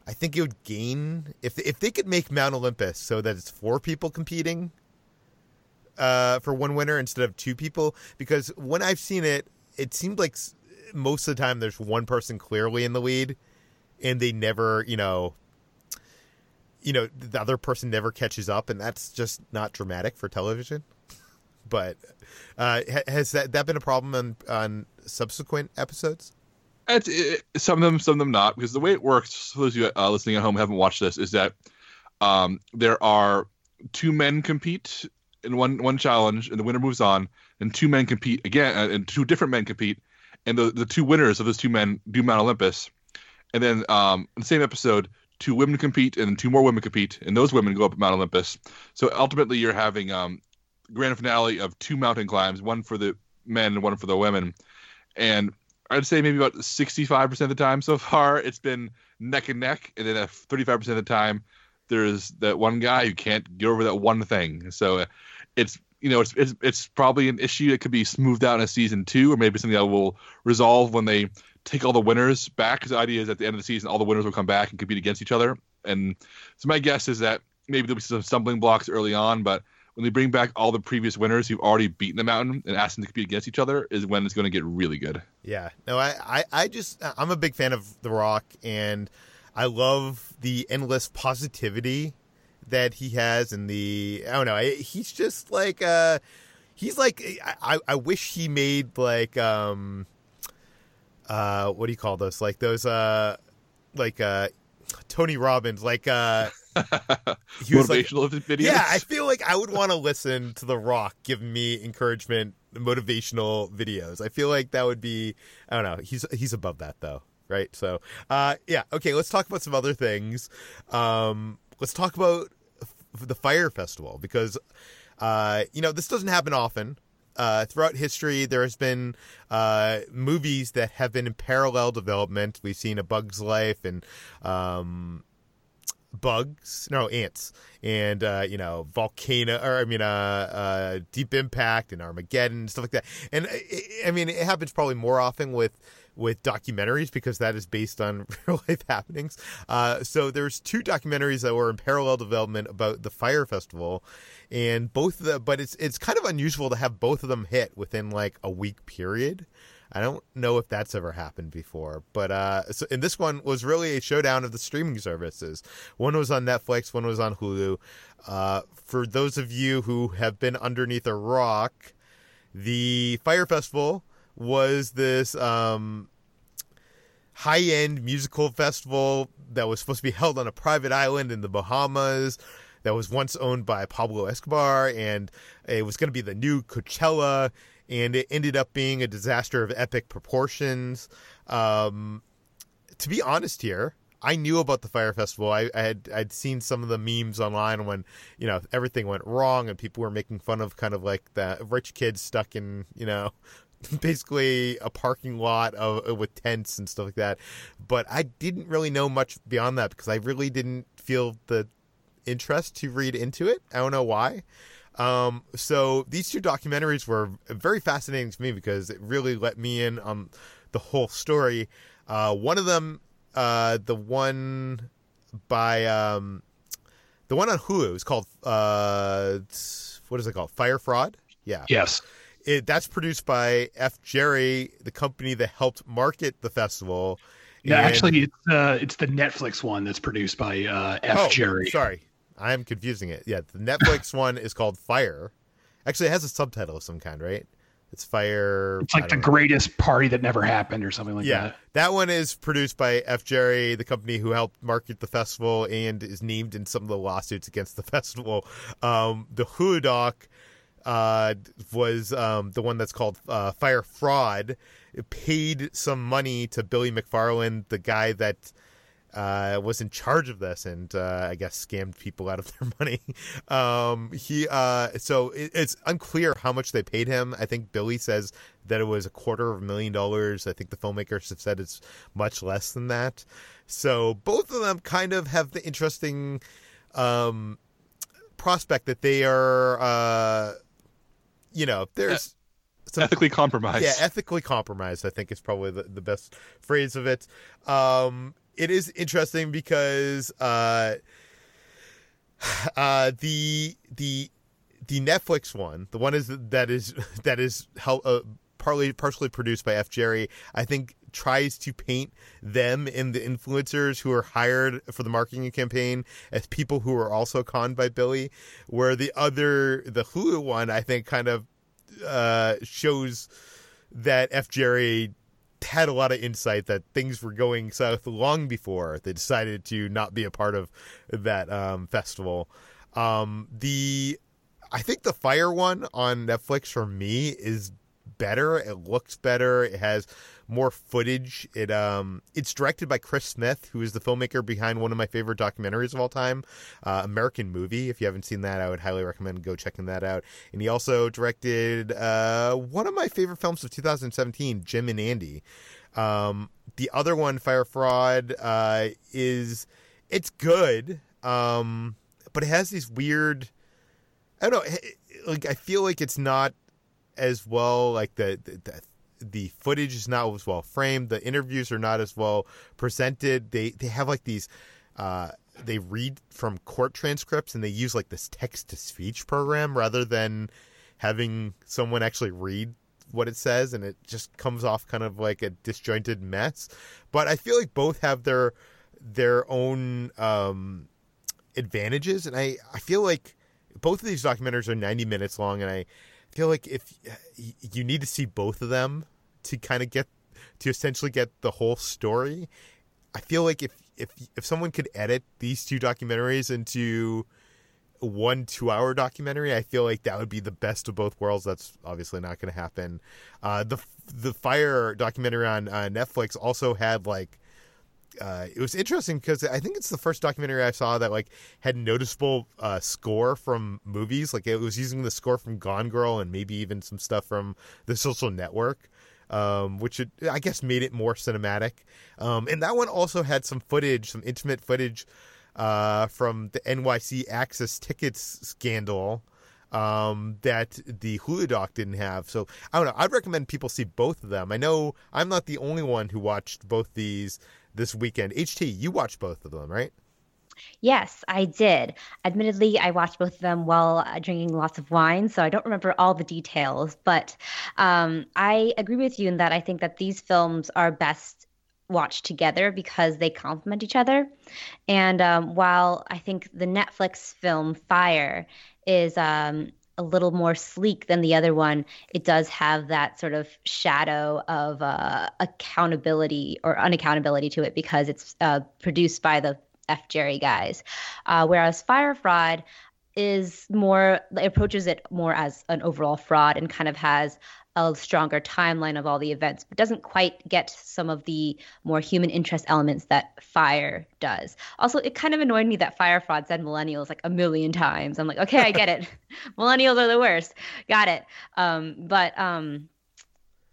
I think it would gain if if they could make Mount Olympus so that it's four people competing uh, for one winner instead of two people. Because when I've seen it, it seemed like most of the time there's one person clearly in the lead, and they never, you know, you know the other person never catches up, and that's just not dramatic for television. but uh, has that that been a problem on on subsequent episodes? It, some of them, some of them not, because the way it works, for those of you uh, listening at home haven't watched this, is that um, there are two men compete in one one challenge, and the winner moves on, and two men compete again, uh, and two different men compete, and the the two winners of those two men do Mount Olympus, and then um, in the same episode, two women compete and then two more women compete, and those women go up Mount Olympus. So ultimately, you're having um, grand finale of two mountain climbs, one for the men and one for the women. And I'd say maybe about 65% of the time so far, it's been neck and neck, and then 35% of the time, there's that one guy who can't get over that one thing. So uh, it's you know it's, it's it's probably an issue that could be smoothed out in a season two, or maybe something that will resolve when they take all the winners back. The idea is at the end of the season, all the winners will come back and compete against each other. And so my guess is that maybe there'll be some stumbling blocks early on, but when they bring back all the previous winners who've already beaten the mountain and ask them to compete against each other is when it's going to get really good. Yeah. No, I, I, I just, I'm a big fan of The Rock and I love the endless positivity that he has and the, I don't know, he's just like, uh, he's like, I, I wish he made like, um, uh, what do you call those? Like those, uh, like uh, Tony Robbins, like uh, motivational like, videos. Yeah, I feel like I would want to listen to The Rock giving me encouragement, motivational videos. I feel like that would be, I don't know. He's he's above that though, right? So, uh, yeah. Okay, let's talk about some other things. Um, let's talk about the Fyre Festival because, uh, you know, this doesn't happen often uh, throughout history, there has been uh, movies that have been in parallel development. We've seen A Bug's Life and um, bugs, no ants, and uh, you know volcano, or I mean, uh, uh, Deep Impact and Armageddon and stuff like that. And I mean, it happens probably more often with with documentaries because that is based on real life happenings. Uh, so there's two documentaries that were in parallel development about the Fyre Festival, and both of the but it's it's kind of unusual to have both of them hit within like a week period. I don't know if that's ever happened before, but uh, so, and this one was really a showdown of the streaming services. One was on Netflix, one was on Hulu. Uh, for those of you who have been underneath a rock, the Fyre Festival was this um, high-end musical festival that was supposed to be held on a private island in the Bahamas that was once owned by Pablo Escobar, and it was going to be the new Coachella and it ended up being a disaster of epic proportions. Um, to be honest here, I knew about the Fyre Festival. I, I, had I'd seen some of the memes online when you know everything went wrong and people were making fun of kind of like the rich kids stuck in you know basically a parking lot of, with tents and stuff like that. But I didn't really know much beyond that because I really didn't feel the interest to read into it. I don't know why. Um, so these two documentaries were very fascinating to me because it really let me in on the whole story. Uh, one of them, uh, the one by um, the one on Hulu is called uh, what is it called? Fyre Fraud. Yeah. Yes. It, that's produced by F. Jerry, the company that helped market the festival. Yeah, and... actually, it's uh, it's the Netflix one that's produced by uh, F. Oh, Jerry. Sorry, I'm confusing it. Yeah, the Netflix one is called Fyre. Actually, it has a subtitle of some kind, right? It's Fyre. It's like the know. greatest party that never happened, or something like yeah, that. that one is produced by F. Jerry, the company who helped market the festival and is named in some of the lawsuits against the festival. Um, the Hulu doc uh, was um, the one that's called uh, Fyre Fraud. It paid some money to Billy McFarland, the guy that uh, was in charge of this and uh, I guess scammed people out of their money. Um, he uh, so it, it's unclear how much they paid him. I think Billy says that it was a quarter of a million dollars. I think the filmmakers have said it's much less than that. So both of them kind of have the interesting um, prospect that they are, uh, you know, there's. Some, ethically compromised. Yeah, ethically compromised. I think is probably the, the best phrase of it. Um, it is interesting because uh, uh, the the the Netflix one, the one is that is that is help, uh, partly partially produced by F. Jerry, I think tries to paint them and the influencers who are hired for the marketing campaign as people who are also conned by Billy, where the other the Hulu one I think kind of uh, shows that F. Jerry had a lot of insight that things were going south long before they decided to not be a part of that um, festival. Um, the I think the Fyre one on Netflix for me is better. It looks better. It has more footage. It um it's directed by Chris Smith, who is the filmmaker behind one of my favorite documentaries of all time, uh, American Movie. If you haven't seen that, I would highly recommend go checking that out. And he also directed uh, one of my favorite films of 2017, Jim and Andy. Um, the other one, Fyre Fraud, uh, is it's good, um, but it has these weird. I don't know. Like I feel like it's not as well like the, the the footage is not as well framed. The interviews are not as well presented. They they have like these. Uh, they read from court transcripts and they use like this text to speech program rather than having someone actually read what it says and it just comes off kind of like a disjointed mess but i feel like both have their their own um advantages and i i feel like both of these documentaries are 90 minutes long and i feel like if you need to see both of them to kind of get to essentially get the whole story. I feel like if if if someone could edit these two documentaries into one two hour documentary, I feel like that would be the best of both worlds. That's obviously not going to happen. Uh, the the Fyre documentary on uh, Netflix also had like uh, it was interesting because I think it's the first documentary I saw that like had noticeable uh, score from movies. Like it was using the score from Gone Girl and maybe even some stuff from The Social Network, um, which it, I guess made it more cinematic. Um, and that one also had some footage, some intimate footage uh, from the NYC Access Tickets scandal um, that the Hulu doc didn't have. So I don't know. I'd recommend people see both of them. I know I'm not the only one who watched both these this weekend. HT, you watched both of them, right? Yes, I did. Admittedly, I watched both of them while uh, drinking lots of wine, so I don't remember all the details. But um, I agree with you in that I think that these films are best watched together because they complement each other. And um, while I think the Netflix film Fyre is um, a little more sleek than the other one, it does have that sort of shadow of uh, accountability or unaccountability to it because it's uh, produced by the F. Jerry guys. Uh, whereas Fyre Fraud is more, it approaches it more as an overall fraud and kind of has a stronger timeline of all the events, but doesn't quite get some of the more human interest elements that Fyre does. Also, it kind of annoyed me that Fyre Fraud said millennials like a million times. I'm like, okay, I get it. millennials are the worst. Got it. Um, but um,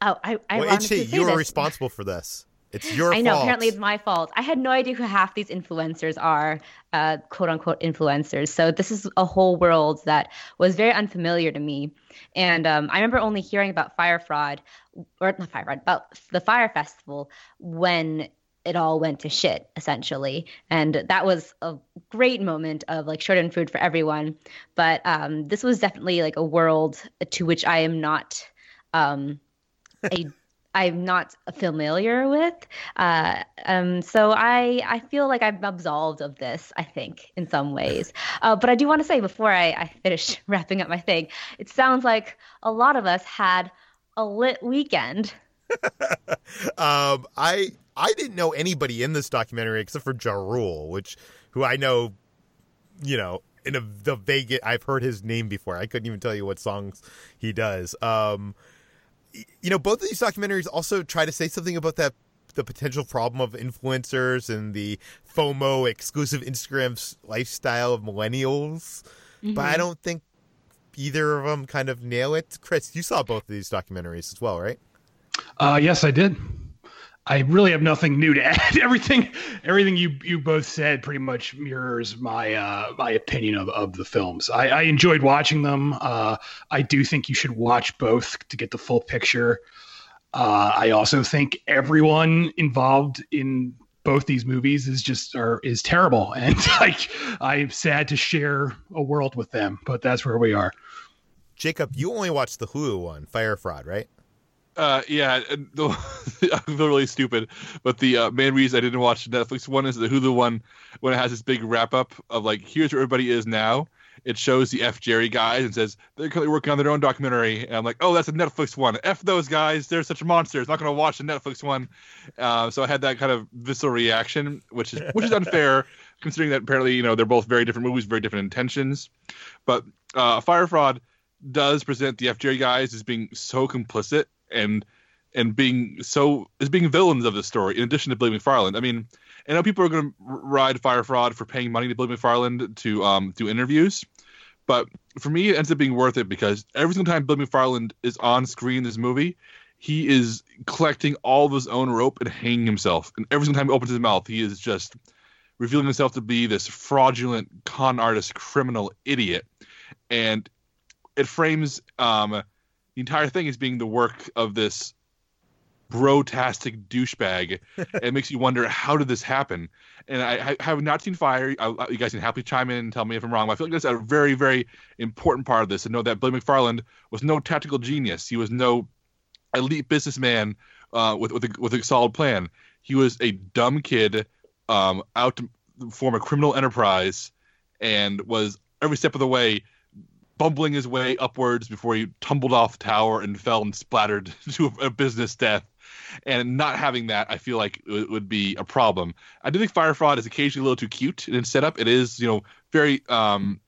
oh, I, I well, HT, you were responsible for this. It's your I know. Fault. Apparently, it's my fault. I had no idea who half these influencers are, uh, quote unquote influencers. So this is a whole world that was very unfamiliar to me. And um, I remember only hearing about Fyre Fraud, or not Fyre Fraud, about the Fyre Festival when it all went to shit, essentially. And that was a great moment of like schadenfreude for everyone. But um, this was definitely like a world to which I am not um, a I'm not familiar with. Uh, um, so I I feel like I'm absolved of this. I think in some ways. Uh, but I do want to say before I, I finish wrapping up my thing, it sounds like a lot of us had a lit weekend. um, I I didn't know anybody in this documentary except for Ja Rule, which who I know, you know, in a, the Vegas. I've heard his name before. I couldn't even tell you what songs he does. Um, you know, both of these documentaries also try to say something about that the potential problem of influencers and the FOMO exclusive Instagram lifestyle of millennials. Mm-hmm. But I mm-hmm. don't think either of them kind of nail it. Chris, you saw both of these documentaries as well, right? Uh, yes, I did. I really have nothing new to add. everything, everything you you both said pretty much mirrors my uh, my opinion of, of the films. I, I enjoyed watching them. Uh, I do think you should watch both to get the full picture. Uh, I also think everyone involved in both these movies is just are is terrible, and like I'm sad to share a world with them, but that's where we are. Jacob, you only watched the Hulu one, Fyre Fraud, right? Uh, yeah, the, I feel really stupid, but the uh, main reason I didn't watch the Netflix one is the Hulu one when it has this big wrap up of like here's where everybody is now. It shows the F Jerry guys and says they're currently working on their own documentary. And I'm like, oh, that's a Netflix one. F those guys, they're such monsters. Not going to watch the Netflix one. Uh, so I had that kind of visceral reaction, which is which is unfair considering that apparently you know they're both very different movies, very different intentions. But uh, Fyre Fraud does present the F Jerry guys as being so complicit and and being so as being villains of the story in addition to Billy McFarland. I mean, I know people are going to ride Fyre Fraud for paying money to Billy McFarland to um, do interviews, but for me, it ends up being worth it because every single time Billy McFarland is on screen in this movie, he is collecting all of his own rope and hanging himself. And every single time he opens his mouth, he is just revealing himself to be this fraudulent con artist, criminal idiot. And it frames um, the entire thing is being the work of this brotastic douchebag. it makes you wonder how did this happen? And I, I have not seen Fyre. I, you guys can happily chime in and tell me if I'm wrong. But I feel like that's a very, very important part of this. To know that Billy McFarland was no tactical genius. He was no elite businessman uh, with with a, with a solid plan. He was a dumb kid um, out to form a criminal enterprise, and was every step of the way bumbling his way upwards before he tumbled off the tower and fell and splattered to a, business death. And not having that, I feel like it would be a problem. I do think Fyre Fraud is occasionally a little too cute in its setup. It is, you know, very. Um,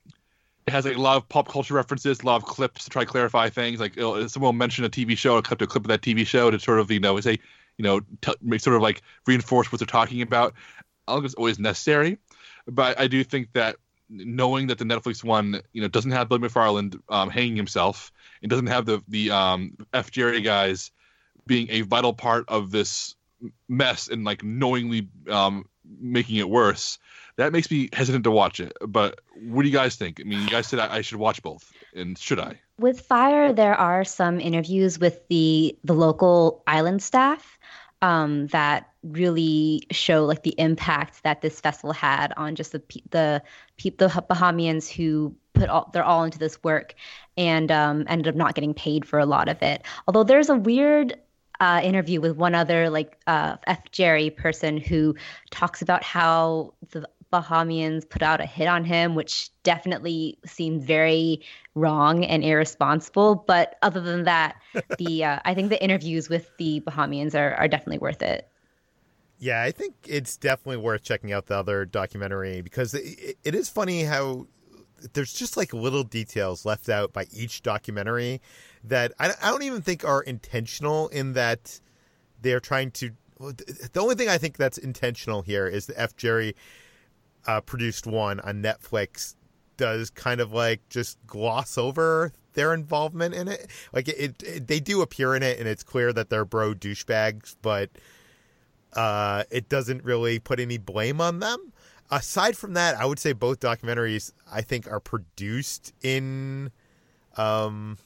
it has like a lot of pop culture references, a lot of clips to try to clarify things. Like someone will mention a TV show, a clip to a clip of that TV show to sort of, you know, say, you know, t- sort of like reinforce what they're talking about. I don't think it's always necessary, but I do think that knowing that the Netflix one, you know, doesn't have Billy McFarland um, hanging himself, it doesn't have the the um, F Jerry guys being a vital part of this mess and like knowingly um, making it worse. that makes me hesitant to watch it. But what do you guys think? I mean, you guys said I, I should watch both, and should I? With Fyre, there are some interviews with the the local island staff um, that really show like the impact that this festival had on just the the the Bahamians who put all they're all into this work and um, ended up not getting paid for a lot of it. Although there's a weird uh, interview with one other like uh, F Jerry person who talks about how the Bahamians put out a hit on him, which definitely seemed very wrong and irresponsible. But other than that, the uh, I think the interviews with the Bahamians are are definitely worth it. Yeah, I think it's definitely worth checking out the other documentary because it, it is funny how there's just like little details left out by each documentary that I, I don't even think are intentional in that they're trying to. The only thing I think that's intentional here is the F. Jerry uh, produced one on Netflix does kind of like just gloss over their involvement in it. Like it, it, they do appear in it, and it's clear that they're bro douchebags, but uh, it doesn't really put any blame on them. Aside from that, I would say both documentaries I think are produced in um,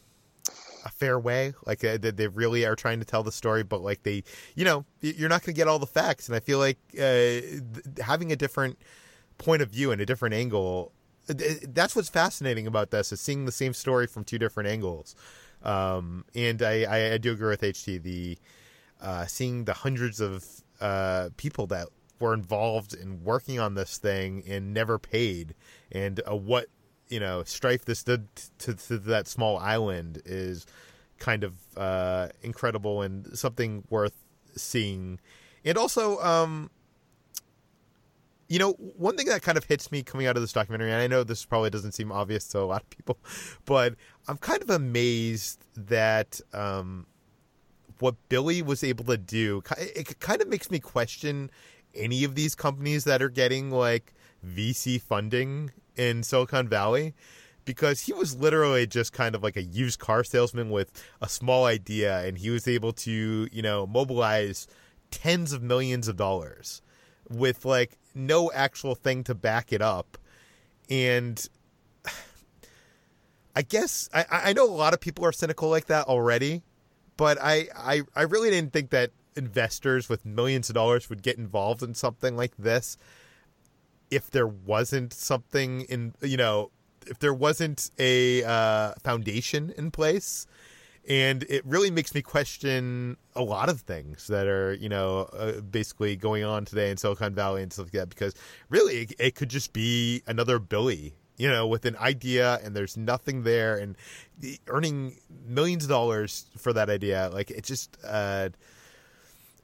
a fair way. Like uh, they really are trying to tell the story, but like they, you know, you're not going to get all the facts, and I feel like uh, having a different point of view and a different angle. That's what's fascinating about this is seeing the same story from two different angles. Um, and I, I, I, do agree with HT. The uh, seeing the hundreds of uh, people that were involved in working on this thing and never paid, and uh, what you know strife this did to, to, that small island is kind of uh, incredible and something worth seeing. And also, um, you know, one thing that kind of hits me coming out of this documentary, and I know this probably doesn't seem obvious to a lot of people, but I'm kind of amazed that um, what Billy was able to do. It kind of makes me question any of these companies that are getting like VC funding in Silicon Valley because he was literally just kind of like a used car salesman with a small idea and he was able to, you know, mobilize tens of millions of dollars with like no actual thing to back it up. And I guess I, I know a lot of people are cynical like that already, but I, I, I really didn't think that investors with millions of dollars would get involved in something like this if there wasn't something in you know if there wasn't a uh, foundation in place. And it really makes me question a lot of things that are you know uh, basically going on today in Silicon Valley and stuff like that because really it, it, could just be another Billy you know with an idea and there's nothing there and earning millions of dollars for that idea like it just uh,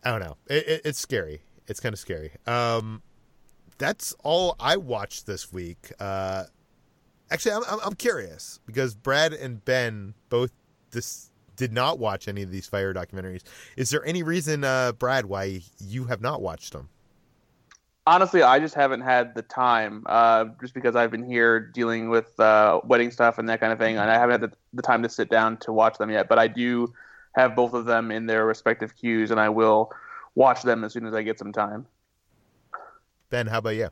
I don't know it, it, it's scary it's kind of scary um, that's all I watched this week uh, actually I'm, I'm curious because Brad and Ben both this did not watch any of these Fyre documentaries. Is there any reason, uh, Brad, why you have not watched them? Honestly, I just haven't had the time, uh, just because I've been here dealing with uh, wedding stuff and that kind of thing, and I haven't had the, the time to sit down to watch them yet. But I do have both of them in their respective queues, and I will watch them as soon as I get some time. Ben, how about you?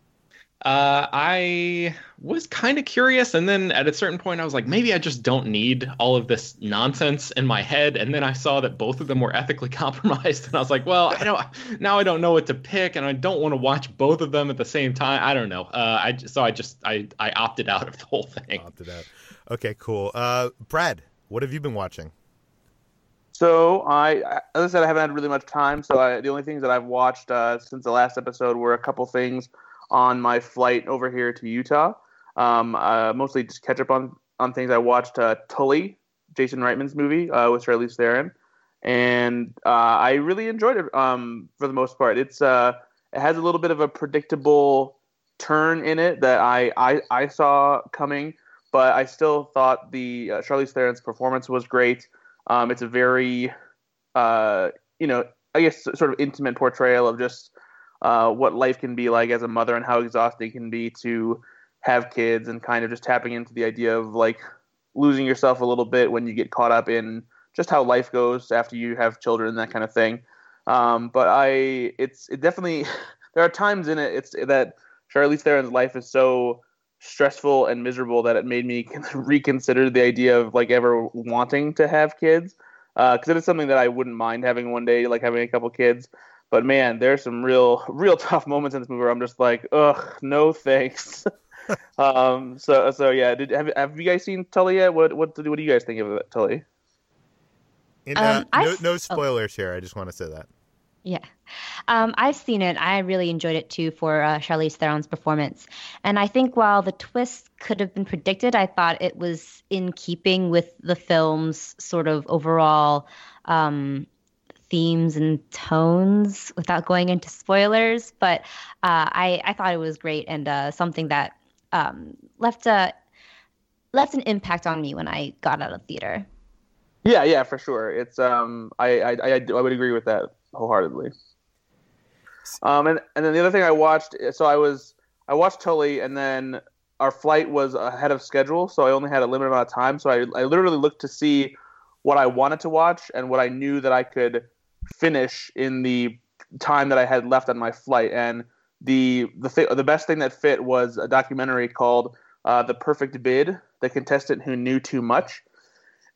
Uh, I was kind of curious, and then at a certain point, I was like, maybe I just don't need all of this nonsense in my head. And then I saw that both of them were ethically compromised, and I was like, well, I don't now. I don't know what to pick, and I don't want to watch both of them at the same time. I don't know. Uh, I so I just I I opted out of the whole thing. Opted out. Okay, cool. Uh, Brad, what have you been watching? So I, as I said, I haven't had really much time. So I, the only things that I've watched uh, since the last episode were a couple things on my flight over here to Utah. Um, uh, mostly just catch up on on things. I watched uh, Tully, Jason Reitman's movie uh, with Charlize Theron, and uh, I really enjoyed it um, for the most part. It's uh, it has a little bit of a predictable turn in it that I I, I saw coming, but I still thought the uh, Charlize Theron's performance was great. Um, it's a very uh, you know I guess sort of intimate portrayal of just uh, what life can be like as a mother and how exhausting it can be to have kids and kind of just tapping into the idea of like losing yourself a little bit when you get caught up in just how life goes after you have children and that kind of thing. Um, but I, it's it definitely there are times in it it's that Charlize Theron's life is so stressful and miserable that it made me reconsider the idea of like ever wanting to have kids because uh, it is something that I wouldn't mind having one day, like having a couple kids. But man, there's some real, real tough moments in this movie where I'm just like, ugh, no thanks. um, so, so yeah. Did have, have you guys seen Tully yet? What, what, what do you guys think of it, Tully? uh, um, no, no oh. spoilers oh. here. I just want to say that. Yeah. Um, I've seen it. I really enjoyed it too for uh, Charlize Theron's performance. And I think while the twist could have been predicted, I thought it was in keeping with the film's sort of overall um, themes and tones without going into spoilers. But uh, I, I thought it was great and uh, something that um, left a left an impact on me when I got out of theater. Yeah, yeah, for sure. It's um, I I I, I would agree with that wholeheartedly. Um, and and then the other thing I watched, so I was I watched Tully, and then our flight was ahead of schedule, so I only had a limited amount of time. So I I literally looked to see what I wanted to watch and what I knew that I could finish in the time that I had left on my flight. And the the th- the best thing that fit was a documentary called uh, "The Perfect Bid: The Contestant Who Knew Too Much."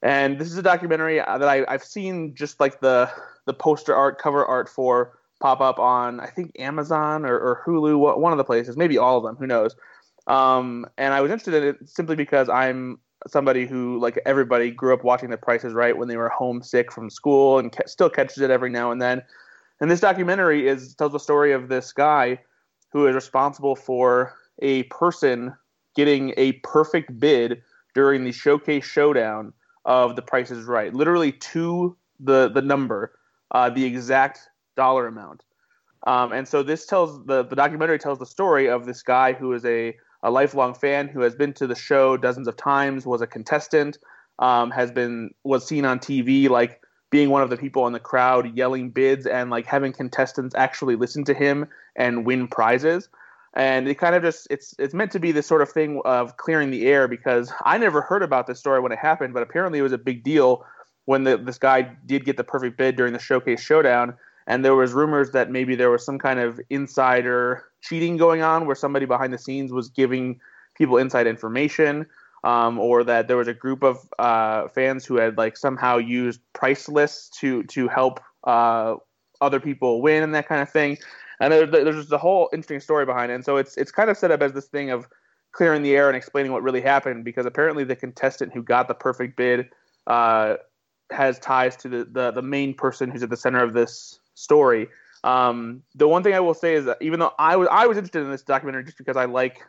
And this is a documentary that I, I've seen just like the the poster art, cover art for pop up on I think Amazon or, or Hulu, one of the places, maybe all of them, who knows. Um, and I was interested in it simply because I'm somebody who, like everybody, grew up watching The Price is Right when they were homesick from school and ca- still catches it every now and then. And this documentary is tells the story of this guy who is responsible for a person getting a perfect bid during the showcase showdown of The Price is Right, literally to the the number uh, the exact dollar amount. Um, and so this tells the the documentary tells the story of this guy who is a a lifelong fan who has been to the show dozens of times, was a contestant, um, has been was seen on TV like being one of the people in the crowd yelling bids and like having contestants actually listen to him and win prizes. And it kind of just it's it's meant to be this sort of thing of clearing the air because I never heard about this story when it happened, but apparently it was a big deal when the, this guy did get the perfect bid during the showcase showdown and there was rumors that maybe there was some kind of insider cheating going on where somebody behind the scenes was giving people inside information um, or that there was a group of uh, fans who had like somehow used price lists to to help uh, other people win and that kind of thing. And there, there's just a whole interesting story behind it. And so it's it's kind of set up as this thing of clearing the air and explaining what really happened because apparently the contestant who got the perfect bid uh, has ties to the, the, the main person who's at the center of this story. Um, the one thing I will say is that even though I was I was interested in this documentary just because I like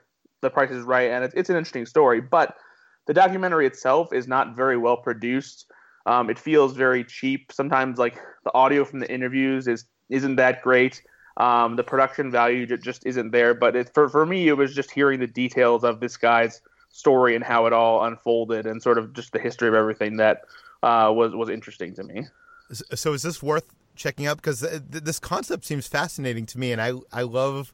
The Price is Right and it's, it's an interesting story, but the documentary itself is not very well produced. Um, it feels very cheap. Sometimes like the audio from the interviews is isn't that great. Um, the production value just isn't there. But it, for for me, it was just hearing the details of this guy's story and how it all unfolded, and sort of just the history of everything that uh, was was interesting to me. So is this worth checking out? Because th- this concept seems fascinating to me, and I I love.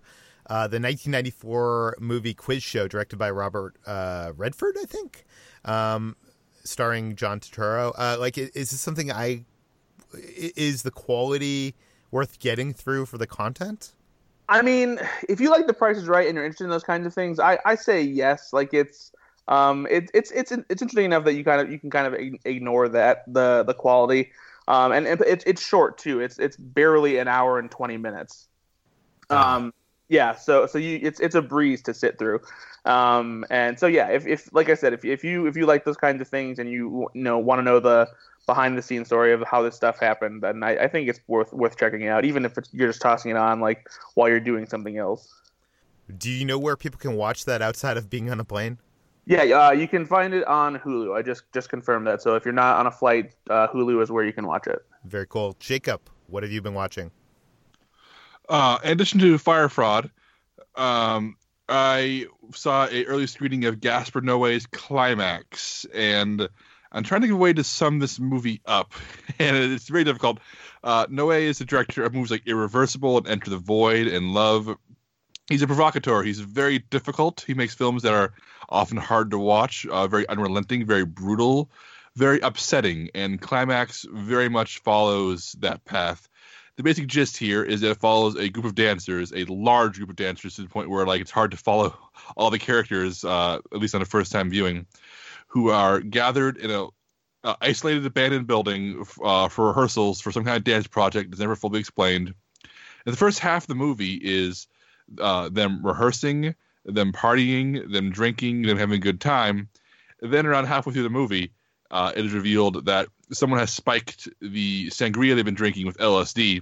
Uh, the 1994 movie Quiz Show, directed by Robert uh, Redford, I think, um, starring John Turturro. Uh, like, is this something I is the quality worth getting through for the content? I mean, if you like The Price is Right and you're interested in those kinds of things, I, I say yes. Like, it's um, it, it's it's it's interesting enough that you kind of you can kind of ignore that the the quality, um, and, and it's it's short too. It's it's barely an hour and twenty minutes. Um, yeah, so so you it's it's a breeze to sit through, um, and so yeah, if, if like I said, if if you if you like those kinds of things and you you know want to know the behind the scenes story of how this stuff happened, then I, I think it's worth worth checking out, even if you're just tossing it on like while you're doing something else. Do you know where people can watch that outside of being on a plane? Yeah, uh, you can find it on Hulu. I just just confirmed that. So if you're not on a flight, uh, Hulu is where you can watch it. Very cool. Jacob, what have you been watching? Uh, in addition to Fyre Fraud, um, I saw a early screening of Gaspar Noé's Climax, and I'm trying to get a way to sum this movie up, and it's very difficult. Uh, Noé is the director of movies like Irreversible and Enter the Void and Love. He's a provocateur. He's very difficult. He makes films that are often hard to watch, uh, very unrelenting, very brutal, very upsetting. And Climax very much follows that path. the basic gist here is that it follows a group of dancers, a large group of dancers to the point where like it's hard to follow all the characters, uh, at least on a first time viewing, who are gathered in a uh, isolated abandoned building uh, for rehearsals for some kind of dance project that's never fully explained. And the first half of the movie is uh, them rehearsing, them partying, them drinking, them having a good time. Then around halfway through the movie, uh, it is revealed that someone has spiked the sangria they've been drinking with LSD,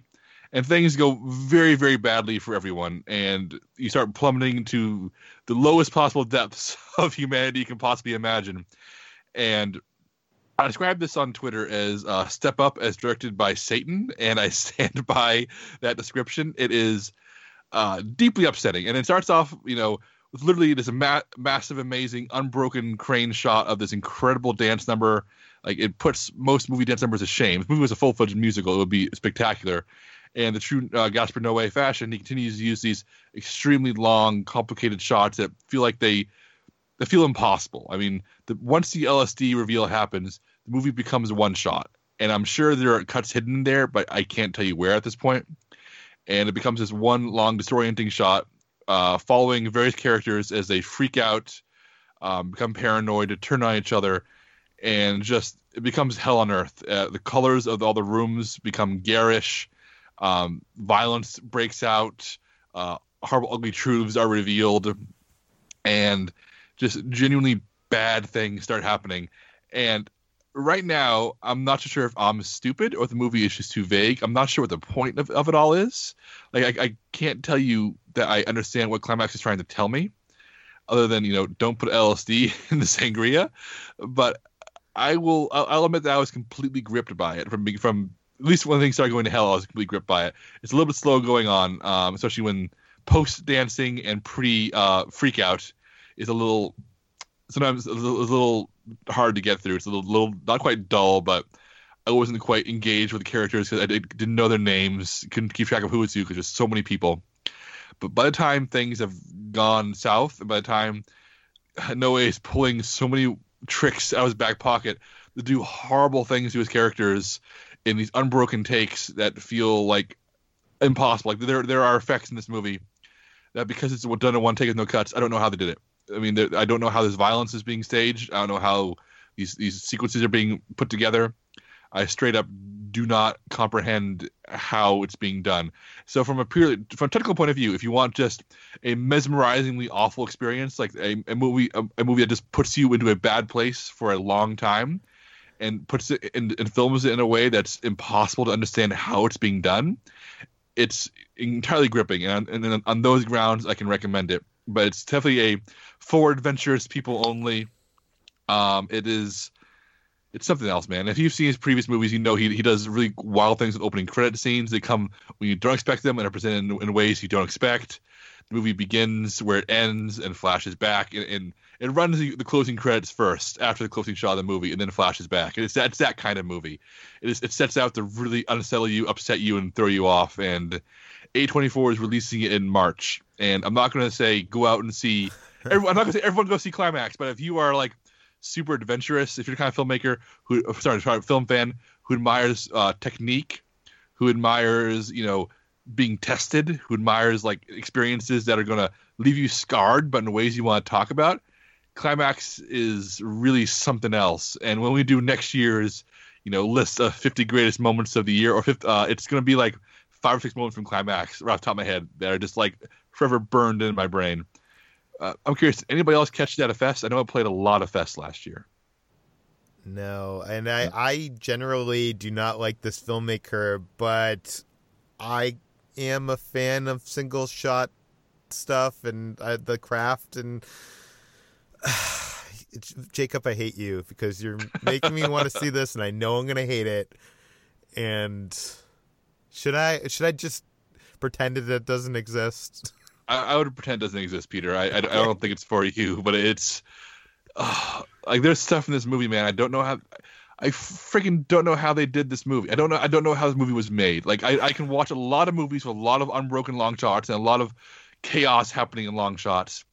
and things go very, very badly for everyone. And you start plummeting to the lowest possible depths of humanity you can possibly imagine. And I described this on Twitter as uh, "Step Up" as directed by Satan, and I stand by that description. It is uh, deeply upsetting, and it starts off, you know, with literally this ma- massive, amazing, unbroken crane shot of this incredible dance number. Like it puts most movie dance numbers to shame. If the movie was a full-fledged musical, it would be spectacular. And the true uh, Gaspar Noé fashion, he continues to use these extremely long, complicated shots that feel like they they feel impossible. I mean, the, once the LSD reveal happens, the movie becomes one shot, and I'm sure there are cuts hidden there, but I can't tell you where at this point. And it becomes this one long disorienting shot, uh, following various characters as they freak out, um, become paranoid, turn on each other, and just it becomes hell on earth. Uh, the colors of all the rooms become garish. Um, violence breaks out. Uh, horrible, ugly truths are revealed, and just genuinely bad things start happening. And right now, I'm not sure if I'm stupid or the movie is just too vague. I'm not sure what the point of, of it all is. Like, I, I can't tell you that I understand what Climax is trying to tell me, other than, you know, don't put LSD in the sangria. But I will, I'll, I'll admit that I was completely gripped by it from from at least when things started going to hell, I was completely gripped by it. It's a little bit slow going on, um, especially when post dancing and pre uh, freak out is a little sometimes a little, a little, hard to get through. It's a little, not quite dull, but I wasn't quite engaged with the characters because I didn't know their names, couldn't keep track of who was who because there's so many people. But by the time things have gone south, and by the time Noé is pulling so many tricks out of his back pocket to do horrible things to his characters in these unbroken takes that feel like impossible. Like there, there are effects in this movie that because it's done in one take with no cuts, I don't know how they did it. I mean, I don't know how this violence is being staged. I don't know how these these sequences are being put together. I straight up do not comprehend how it's being done. So from a purely from a technical point of view, if you want just a mesmerizingly awful experience, like a, a movie a, a, movie that just puts you into a bad place for a long time and puts it in, and films it in a way that's impossible to understand how it's being done, it's entirely gripping. And, and on those grounds, I can recommend it. But it's definitely a for adventurous people only. Um, it is it's something else, man. If you've seen his previous movies, you know he he does really wild things with opening credit scenes. They come when you don't expect them and are presented in, in ways you don't expect. The movie begins where it ends and flashes back, and, and it runs the, the, closing credits first after the closing shot of the movie, and then flashes back. And it's that, it's that kind of movie. It is it sets out to really unsettle you, upset you, and throw you off. And A24 is releasing it in March, and I'm not going to say go out and see everyone, I'm not gonna say everyone go see Climax, but if you are like super adventurous, if you're the kind of filmmaker who, uh, sorry, sorry film fan who admires uh, technique, who admires you know being tested, who admires like experiences that are gonna leave you scarred, but in ways you want to talk about. Climax is really something else. And when we do next year's, you know, list of 50 greatest moments of the year, or 50, uh, it's going to be like five or six moments from Climax right off the top of my head that are just like forever burned in my brain. Uh, I'm curious. Anybody else catch that at Fest? I know I played a lot of Fest last year. No, and I, I generally do not like this filmmaker, but I am a fan of single shot stuff and uh, the craft. And Jacob, I hate you because you're making me want to see this, and I know I'm gonna hate it. And should I should I just pretend that it doesn't exist? I, I, would pretend it doesn't exist, Peter. I, I, I don't think it's for you, but it's uh, like there's stuff in this movie, man. I don't know how. I freaking don't know how they did this movie. I don't know. I don't know how this movie was made. Like I, I can watch a lot of movies with a lot of unbroken long shots and a lot of chaos happening in long shots,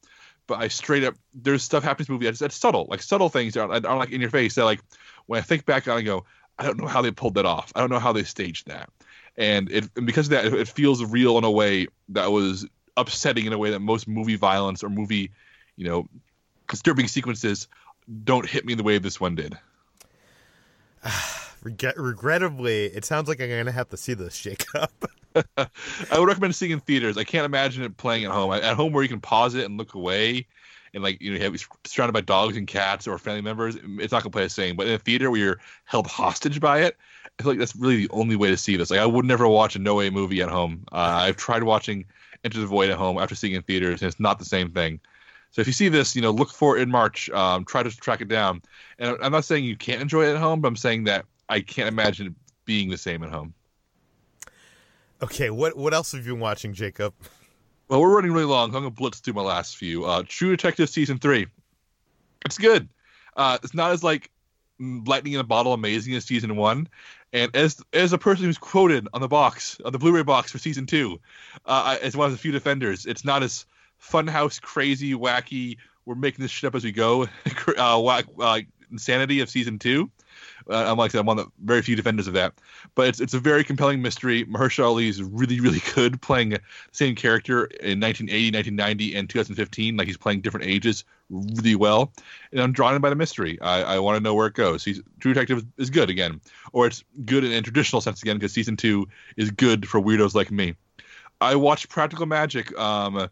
but I straight up there's stuff happening in this movie that's, subtle, like subtle things that aren't, aren't like in your face. That like when I think back I go, I don't know how they pulled that off. I don't know how they staged that. And it and because of that, it, it feels real in a way that was upsetting in a way that most movie violence or movie, you know, disturbing sequences don't hit me the way this one did. regrettably, it sounds like I'm going to have to see this, shake up. I would recommend seeing in theaters. I can't imagine it playing at home. At home, where you can pause it and look away, and like you know, surrounded by dogs and cats or family members, it's not going to play the same. But in a theater where you're held hostage by it, I feel like that's really the only way to see this. Like I would never watch a Noé movie at home. Uh, I've tried watching Enter the Void at home after seeing it in theaters, and it's not the same thing. So if you see this, you know, look for it in March. Um, try to track it down. And I'm not saying you can't enjoy it at home, but I'm saying that I can't imagine it being the same at home. Okay, what what else have you been watching, Jacob? Well, we're running really long. I'm gonna blitz through my last few. Uh, True Detective season three. It's good. Uh, it's not as like lightning in a bottle amazing as season one. And as as a person who's quoted on the box on the Blu-ray box for season two, uh, as one of the few defenders, it's not as funhouse crazy wacky. We're making this shit up as we go. uh, uh, insanity of season two. Uh, I'm one of the very few defenders of that. But it's it's a very compelling mystery. Mahershala Ali is really really good playing the same character in 1980, 1990, and 2015. Like he's playing different ages really well, and I'm drawn in by the mystery. I, I want to know where it goes. He's True Detective is good again, or it's good in a traditional sense again because season two is good for weirdos like me. I watched Practical Magic. Um,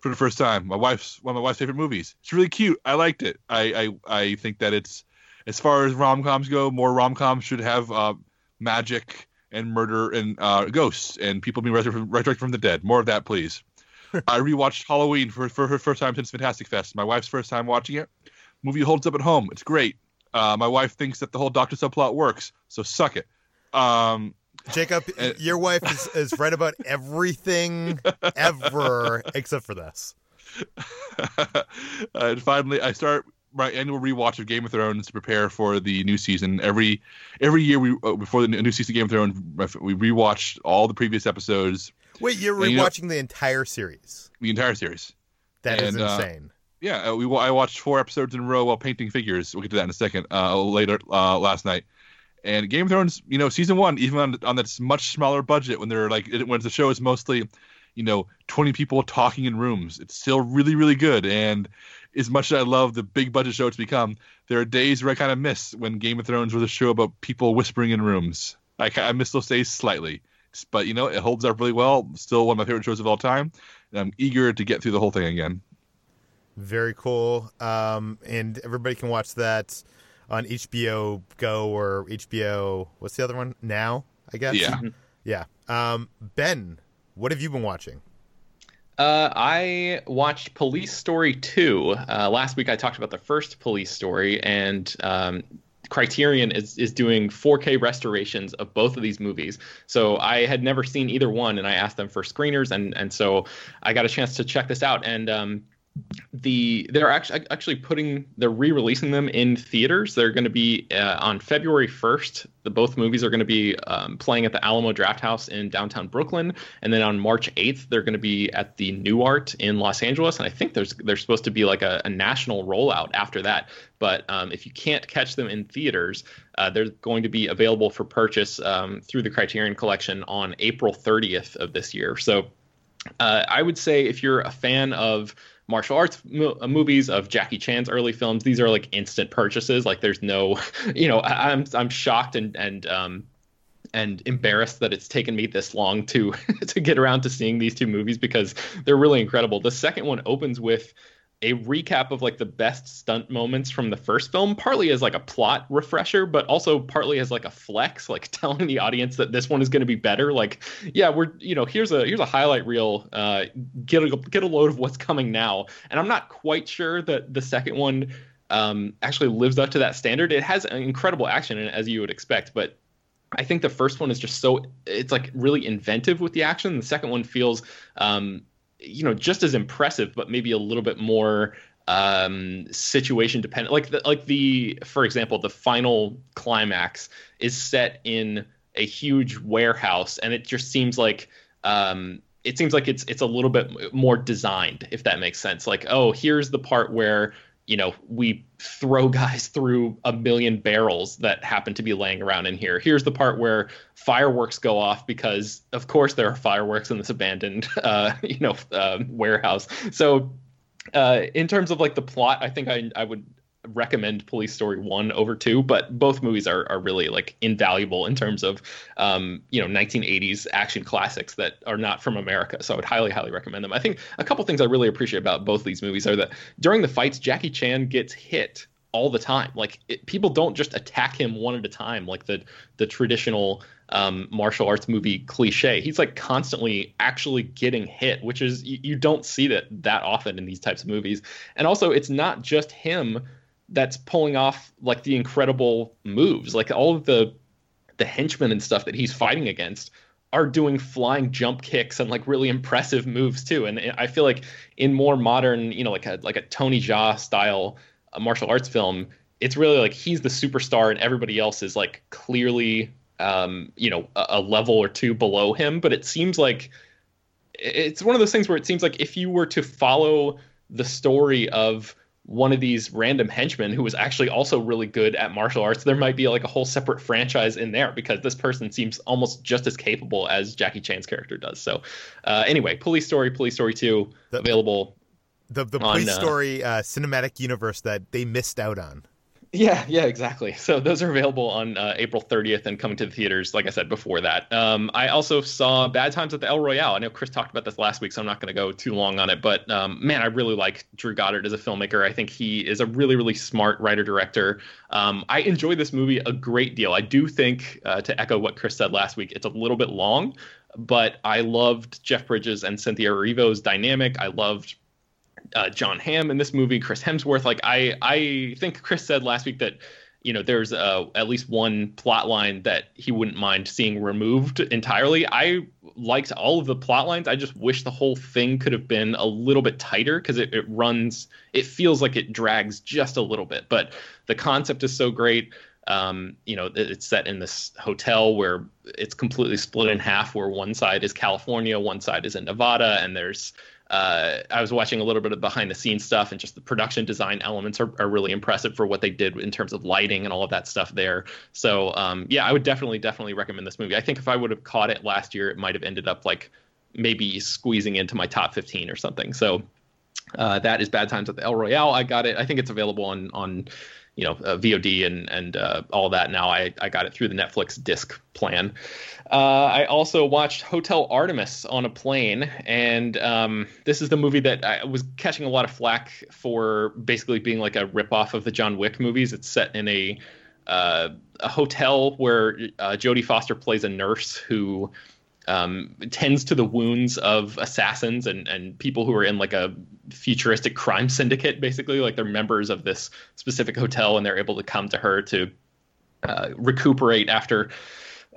for the first time. My wife's one of my wife's favorite movies. It's really cute. I liked it. I I, I think that it's as far as rom coms go, more rom coms should have uh, magic and murder and uh, ghosts and people being resurrected from, from the dead. More of that, please. I rewatched Halloween for, for her first time since Fantastic Fest. My wife's first time watching it. Movie holds up at home. It's great. Uh, my wife thinks that the whole Doctor subplot works, so suck it. Um, Jacob, and, your wife is, is right about everything ever except for this. and finally, I start my annual rewatch of Game of Thrones to prepare for the new season. Every every year we uh, before the new season of Game of Thrones, we rewatch all the previous episodes. Wait, you're rewatching you know, the entire series? The entire series. That and, is uh, insane. Uh, yeah, we I watched four episodes in a row while painting figures. We'll get to that in a second. Uh, later uh, last night. And Game of Thrones, you know, season one, even on on this much smaller budget, when they're like when the show is mostly, you know, twenty people talking in rooms, it's still really really good. And as much as I love the big budget show it's become, there are days where I kind of miss when Game of Thrones was a show about people whispering in rooms. I, I miss those days slightly. But, you know, it holds up really well. Still one of my favorite shows of all time. And I'm eager to get through the whole thing again. Very cool. Um, and everybody can watch that on HBO Go or HBO, what's the other one? Now, I guess? Yeah. Yeah. Um, ben, what have you been watching? Uh, I watched Police Story 2. Uh, last week I talked about the first Police Story, and um, Criterion is, is doing 4K restorations of both of these movies. So I had never seen either one, and I asked them for screeners, and, and so I got a chance to check this out. And um, the they're actually actually putting they're re-releasing them in theaters. They're going to be uh, on February 1st. The both movies are going to be um, playing at the Alamo Drafthouse in downtown Brooklyn, and then on March 8th they're going to be at the Nuart in Los Angeles. And I think there's there's supposed to be like a, a national rollout after that. But um, if you can't catch them in theaters, uh, they're going to be available for purchase um, through the Criterion Collection on April 30th of this year. So uh, I would say if you're a fan of martial arts mo- uh, movies of Jackie Chan's early films. These are like instant purchases. Like there's no, you know, I, am I'm, I'm shocked and and um and embarrassed that it's taken me this long to to get around to seeing these two movies because they're really incredible. The second one opens with a recap of like the best stunt moments from the first film, partly as like a plot refresher, but also partly as like a flex, like telling the audience that this one is going to be better. Like, yeah, we're you know here's a here's a highlight reel. Uh, get a get a load of what's coming now. And I'm not quite sure that the second one um, actually lives up to that standard. It has incredible action as you would expect, but I think the first one is just so it's like really inventive with the action. The second one feels um, you know just as impressive, but maybe a little bit more um, situation dependent. Like the, like the for example, the final climax is set in a huge warehouse, and it just seems like um, it seems like it's it's a little bit more designed, if that makes sense. Like oh, here's the part where you know, we throw guys through a million barrels that happen to be laying around in here. Here's the part where fireworks go off because, of course, there are fireworks in this abandoned, uh, you know, uh, warehouse. So, uh, in terms of like the plot, I think I I would recommend Police Story one over two, but both movies are are really like invaluable in terms of um, you know 1980s action classics that are not from America. So I would highly highly recommend them. I think a couple things I really appreciate about both these movies are that during the fights, Jackie Chan gets hit all the time. Like it, people don't just attack him one at a time like the the traditional um, martial arts movie cliche. He's like constantly actually getting hit, which is you, you don't see that that often in these types of movies. And also, it's not just him that's pulling off like the incredible moves. Like all of the the henchmen and stuff that he's fighting against are doing flying jump kicks and like really impressive moves too. And I feel like in more modern, you know, like a like a Tony Jaa style martial arts film, it's really like he's the superstar and everybody else is like clearly um, you know, a, a level or two below him. But it seems like it's one of those things where it seems like if you were to follow the story of one of these random henchmen who was actually also really good at martial arts, there might be like a whole separate franchise in there because this person seems almost just as capable as Jackie Chan's character does. So, uh, anyway, Police Story, Police Story 2, the, available. The, the Police on, uh, Story uh, cinematic universe that they missed out on. Yeah, yeah, exactly. So those are available on uh, April 30th and coming to the theaters, like I said before that. Um, I also saw Bad Times at the El Royale. I know Chris talked about this last week, so I'm not going to go too long on it. But um, man, I really like Drew Goddard as a filmmaker. I think he is a really, really smart writer director. Um, I enjoy this movie a great deal. I do think, uh, to echo what Chris said last week, it's a little bit long, but I loved Jeff Bridges and Cynthia Erivo's dynamic. I loved uh, Jon Hamm in this movie, Chris Hemsworth. Like I, I think Chris said last week that you know there's uh, at least one plot line that he wouldn't mind seeing removed entirely. I liked all of the plot lines. I just wish the whole thing could have been a little bit tighter because it, it runs. It feels like it drags just a little bit, but the concept is so great. Um, you know, it's set in this hotel where it's completely split in half, where one side is California, one side is in Nevada, and there's uh, I was watching a little bit of behind the scenes stuff, and just the production design elements are, are really impressive for what they did in terms of lighting and all of that stuff there. So um, yeah, I would definitely definitely recommend this movie. I think if I would have caught it last year, it might have ended up like maybe squeezing into my top 15 or something. So uh, that is Bad Times at the El Royale. I got it. I think it's available on on you know uh, VOD and and uh, all that now. I I got it through the Netflix disc plan. Uh, I also watched Hotel Artemis on a plane, and um, this is the movie that I was catching a lot of flack for basically being like a ripoff of the John Wick movies. It's set in a uh, a hotel where uh, Jodie Foster plays a nurse who um, tends to the wounds of assassins and, and people who are in like a futuristic crime syndicate, basically. Like they're members of this specific hotel and they're able to come to her to uh, recuperate after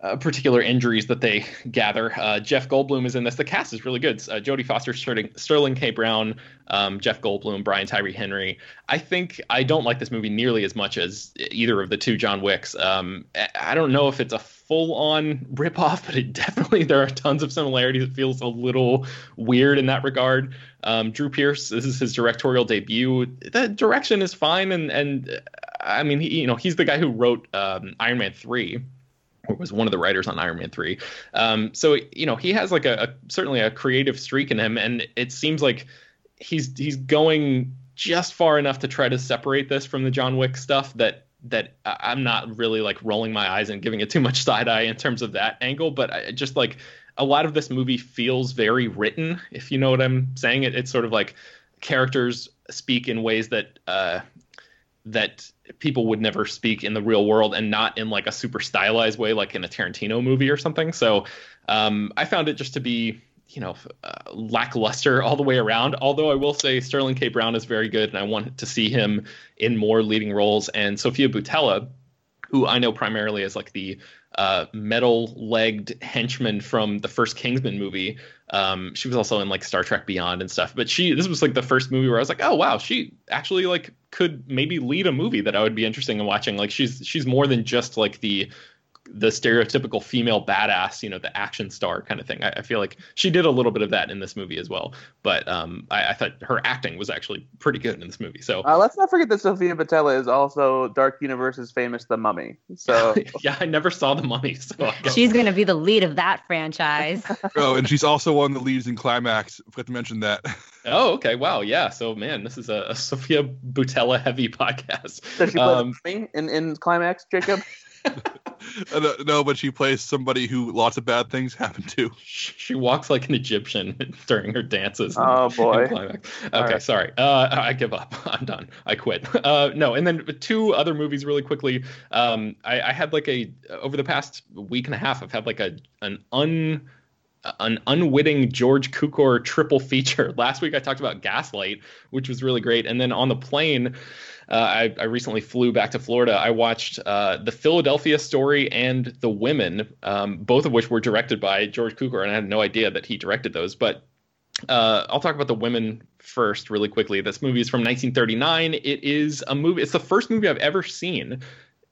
uh, particular injuries that they gather. Uh, Jeff Goldblum is in this. The cast is really good. Uh, Jodie Foster, Sterling, Sterling K. Brown, um, Jeff Goldblum, Brian Tyree Henry. I think I don't like this movie nearly as much as either of the two John Wicks. Um, I don't know if it's a full-on ripoff, but it definitely there are tons of similarities. It feels a little weird in that regard. Um, Drew Pearce, this is his directorial debut. The direction is fine, and and I mean, he, you know, he's the guy who wrote um, Iron Man three or was one of the writers on Iron Man 3. Um, so you know he has like a, a, certainly a creative streak in him, and it seems like he's he's going just far enough to try to separate this from the John Wick stuff that that I'm not really like rolling my eyes and giving it too much side eye in terms of that angle, but I just like a lot of this movie feels very written, if you know what I'm saying. It, it's sort of like characters speak in ways that uh, that people would never speak in the real world and not in like a super stylized way like in a Tarantino movie or something. So um, I found it just to be you know uh, lackluster all the way around. Although I will say Sterling K. Brown is very good, and I want to see him in more leading roles. And Sofia Boutella, who I know primarily as like the uh, metal-legged henchman from the first Kingsman movie. Um, she was also in like Star Trek Beyond and stuff. But she, this was like the first movie where I was like, oh wow, she actually like could maybe lead a movie that I would be interested in watching. Like she's she's more than just like the the stereotypical female badass, you know, the action star kind of thing. I, I feel like she did a little bit of that in this movie as well. But um, I, I, thought her acting was actually pretty good in this movie. So uh, let's not forget that Sofia Boutella is also Dark Universe's famous The Mummy. So yeah, I never saw The Mummy. So she's going to be the lead of that franchise. oh, and she's also one of the leads in Climax. Forgot to mention that. Oh, okay. Wow. Yeah. So, man, this is a, a Sofia Boutella heavy podcast. Does she play um, in in Climax, Jacob? no, but she plays somebody who lots of bad things happen to. She walks like an Egyptian during her dances. Oh boy. Okay, right. sorry. Uh, I give up. I'm done. I quit. Uh, no, and then two other movies really quickly. Um, I, I had like a over the past week and a half, I've had like a an un an unwitting George Cukor triple feature. Last week I talked about Gaslight, which was really great, and then on the plane uh, I, I, recently flew back to Florida. I watched uh, the Philadelphia Story and The Women, um, both of which were directed by George Cukor, and I had no idea that he directed those. But uh, I'll talk about The Women first, really quickly. This movie is from 1939. It is a movie. It's the first movie I've ever seen.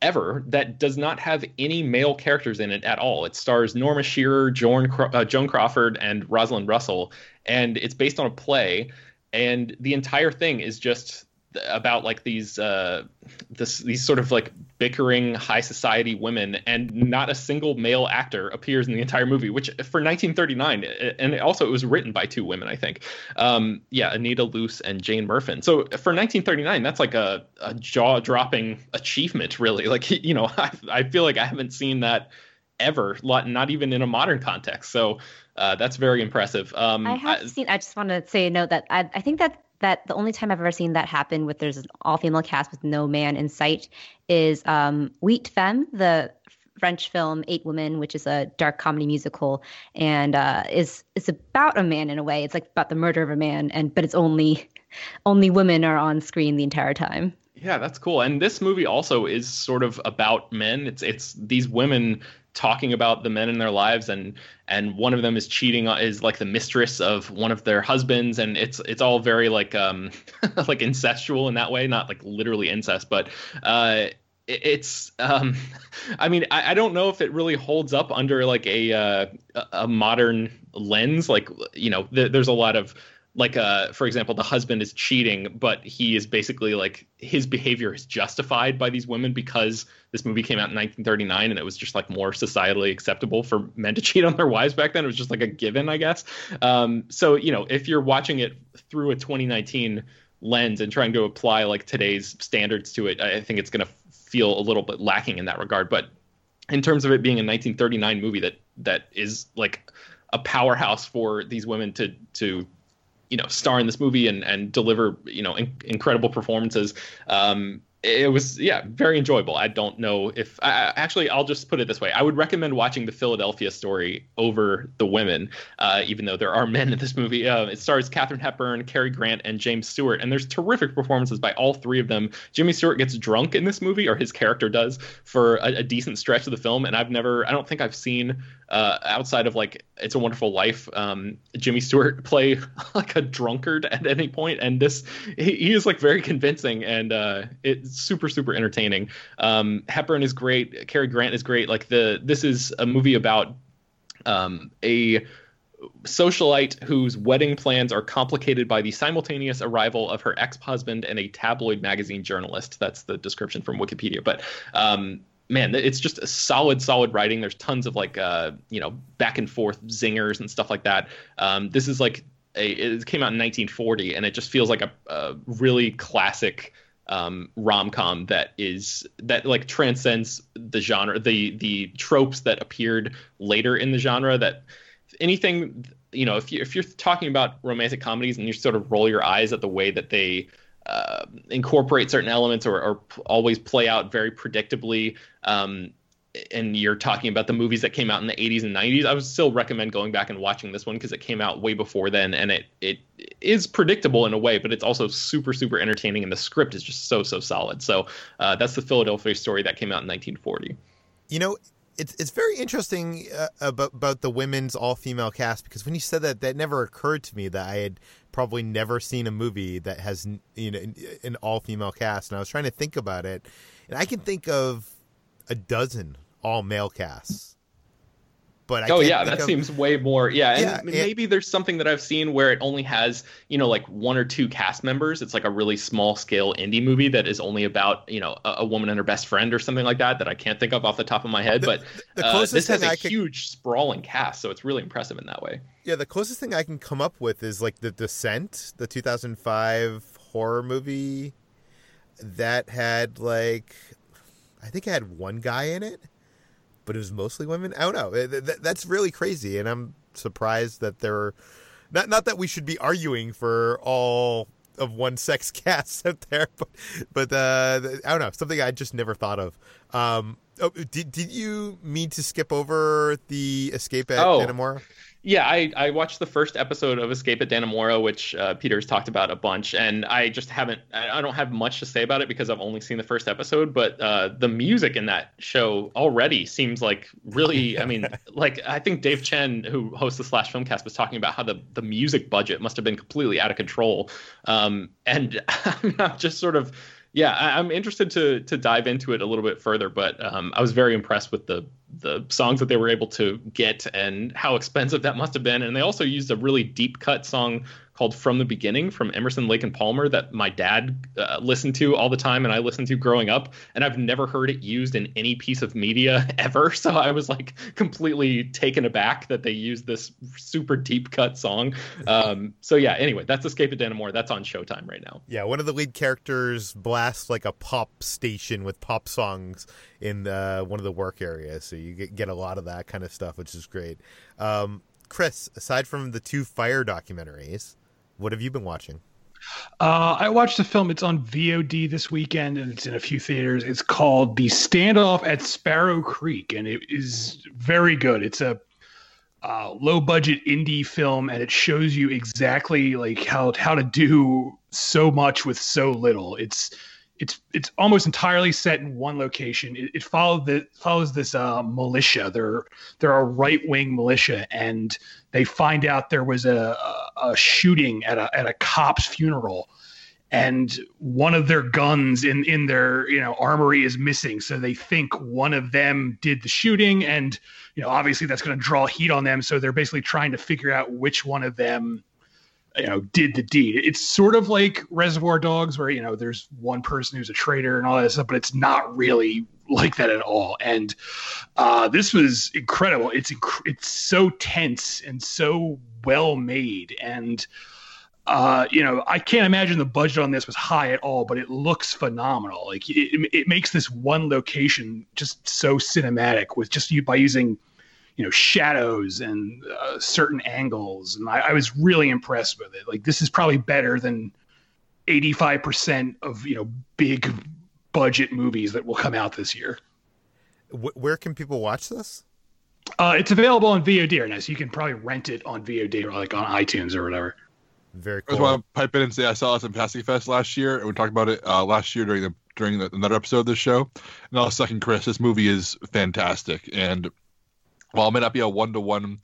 Ever that does not have any male characters in it at all. It stars Norma Shearer, Joan, uh, Joan Crawford, and Rosalind Russell, and it's based on a play. And the entire thing is just about like these uh this these sort of like bickering high society women and not a single male actor appears in the entire movie which for 1939 and also it was written by two women i think. Um yeah anita loos and jane murfin so for 1939 that's like a, a jaw-dropping achievement really. Like you know I, I feel like i haven't seen that ever not even in a modern context. So uh, that's very impressive. Um, i have I, seen i just want to say a note that I, I think that that the only time I've ever seen that happen with there's an all female cast with no man in sight is um, Huit Femmes, the French film Eight Women, which is a dark comedy musical, and uh, is it's about a man in a way. It's like about the murder of a man, and but it's only only women are on screen the entire time. Yeah, that's cool. And this movie also is sort of about men. It's it's these women talking about the men in their lives and and one of them is cheating is like the mistress of one of their husbands and it's it's all very like um like incestual in that way not like literally incest but uh it's um i mean I, I don't know if it really holds up under like a uh, a modern lens like you know th- there's a lot of like uh for example the husband is cheating but he is basically like his behavior is justified by these women because this movie came out in 1939 and it was just like more societally acceptable for men to cheat on their wives back then. It was just like a given i guess. Um so you know if you're watching it through a 2019 lens and trying to apply like today's standards to it i think it's going to feel a little bit lacking in that regard. But in terms of it being a 1939 movie that that is like a powerhouse for these women to to you know star in this movie and and deliver you know in, incredible performances. Um, it was yeah very enjoyable. I don't know if I, actually i'll just put it this way. I would recommend watching the philadelphia story over the women uh, even though there are men in this movie. Uh, it stars katharine hepburn cary grant and james stewart and there's terrific performances by all three of them. Jimmy stewart gets drunk in this movie or his character does for a, a decent stretch of the film and i've never i don't think i've seen uh, outside of like It's a Wonderful Life, um, Jimmy Stewart play like a drunkard at any point, and this he, he is like very convincing and uh, it's super super entertaining. Um, Hepburn is great, Cary Grant is great. Like the this is a movie about um, a socialite whose wedding plans are complicated by the simultaneous arrival of her ex-husband and a tabloid magazine journalist. That's the description from Wikipedia. But um, man, it's just a solid, solid writing. There's tons of like, uh, you know, back and forth zingers and stuff like that. Um, this is like a, it came out in 1940, and it just feels like a, a really classic um, rom com that is that like transcends the genre, the the tropes that appeared later in the genre. That anything, you know, if you if you're talking about romantic comedies and you sort of roll your eyes at the way that they uh, incorporate certain elements or, or, always play out very predictably. Um, and you're talking about the movies that came out in the 80s and 90s, I would still recommend going back and watching this one because it came out way before then, and it it is predictable in a way, but it's also super super entertaining, and the script is just so so solid. So uh, that's the Philadelphia story that came out in 1940. You know, it's it's very interesting uh, about about the women's all female cast because when you said that, that never occurred to me that I had probably never seen a movie that has you know an all female cast, and I was trying to think about it, and I can think of a dozen all male casts but I oh yeah, that of... seems way more. Yeah, and yeah, maybe there's something that I've seen where it only has you know like one or two cast members. It's like a really small scale indie movie that is only about you know a, a woman and her best friend or something like that that I can't think of off the top of my head. The, but the uh, this has a could... huge sprawling cast, so it's really impressive in that way. Yeah, the closest thing I can come up with is like the Descent, the 2005 horror movie that had like I think it had one guy in it but it was mostly women. I don't know. That's really crazy, and I'm surprised that there are not not that we should be arguing for all of one sex casts out there, but but uh, I don't know something I just never thought of. Um, oh, did did you mean to skip over the escape at oh. Dannemora? Yeah, I, I watched the first episode of Escape at Dannemora, which uh, Peter's talked about a bunch, and I just haven't, I don't have much to say about it because I've only seen the first episode. But uh, the music in that show already seems like really, I mean, like I think Dave Chen, who hosts the Slash Filmcast, was talking about how the, the music budget must have been completely out of control. Um, and I'm just sort of yeah, I, am interested to to dive into it a little bit further, but um, I was very impressed with the the songs that they were able to get and how expensive that must have been. And they also used a really deep cut song called From the Beginning from Emerson, Lake and Palmer that my dad uh, listened to all the time and I listened to growing up. And I've never heard it used in any piece of media ever. So I was like completely taken aback that they used this super deep cut song. Um, so yeah, anyway, that's Escape at Dannemora. That's on Showtime right now. Yeah, one of the lead characters blasts like a pop station with pop songs in the, one of the work areas. So you get, get a lot of that kind of stuff, which is great. Um, Chris, aside from the two Fyre documentaries, what have you been watching? Uh, I watched the film. It's on VOD this weekend, and it's in a few theaters. It's called "The Standoff at Sparrow Creek," and it is very good. It's a uh, low budget indie film, and it shows you exactly like how how to do so much with so little. It's it's it's almost entirely set in one location. It, it follows the follows this uh, militia. They're they're a right wing militia, and they find out there was a, a shooting at a at a cop's funeral, and one of their guns in in their you know armory is missing. So they think one of them did the shooting, and you know obviously that's going to draw heat on them. So they're basically trying to figure out which one of them you know did the deed it's sort of like reservoir dogs where you know there's one person who's a traitor and all that stuff but it's not really like that at all. And uh, this was incredible. It's inc- it's so tense and so well made. And uh, you know i can't imagine the budget on this was high at all but it looks phenomenal. Like it, it makes this one location just so cinematic with just you by using you know shadows and uh, certain angles. And I, I, was really impressed with it. Like this is probably better than 85% of you know big budget movies that will come out this year where can people watch this uh, it's available on VOD right now, so you can probably rent it on VOD or like on iTunes or whatever. Very cool. I just want to pipe in and say I saw this in Passing Fest last year, and we talked about it uh, last year during the during the, another episode of this show. And I'll second Chris. This movie is fantastic, and while it may not be a one to one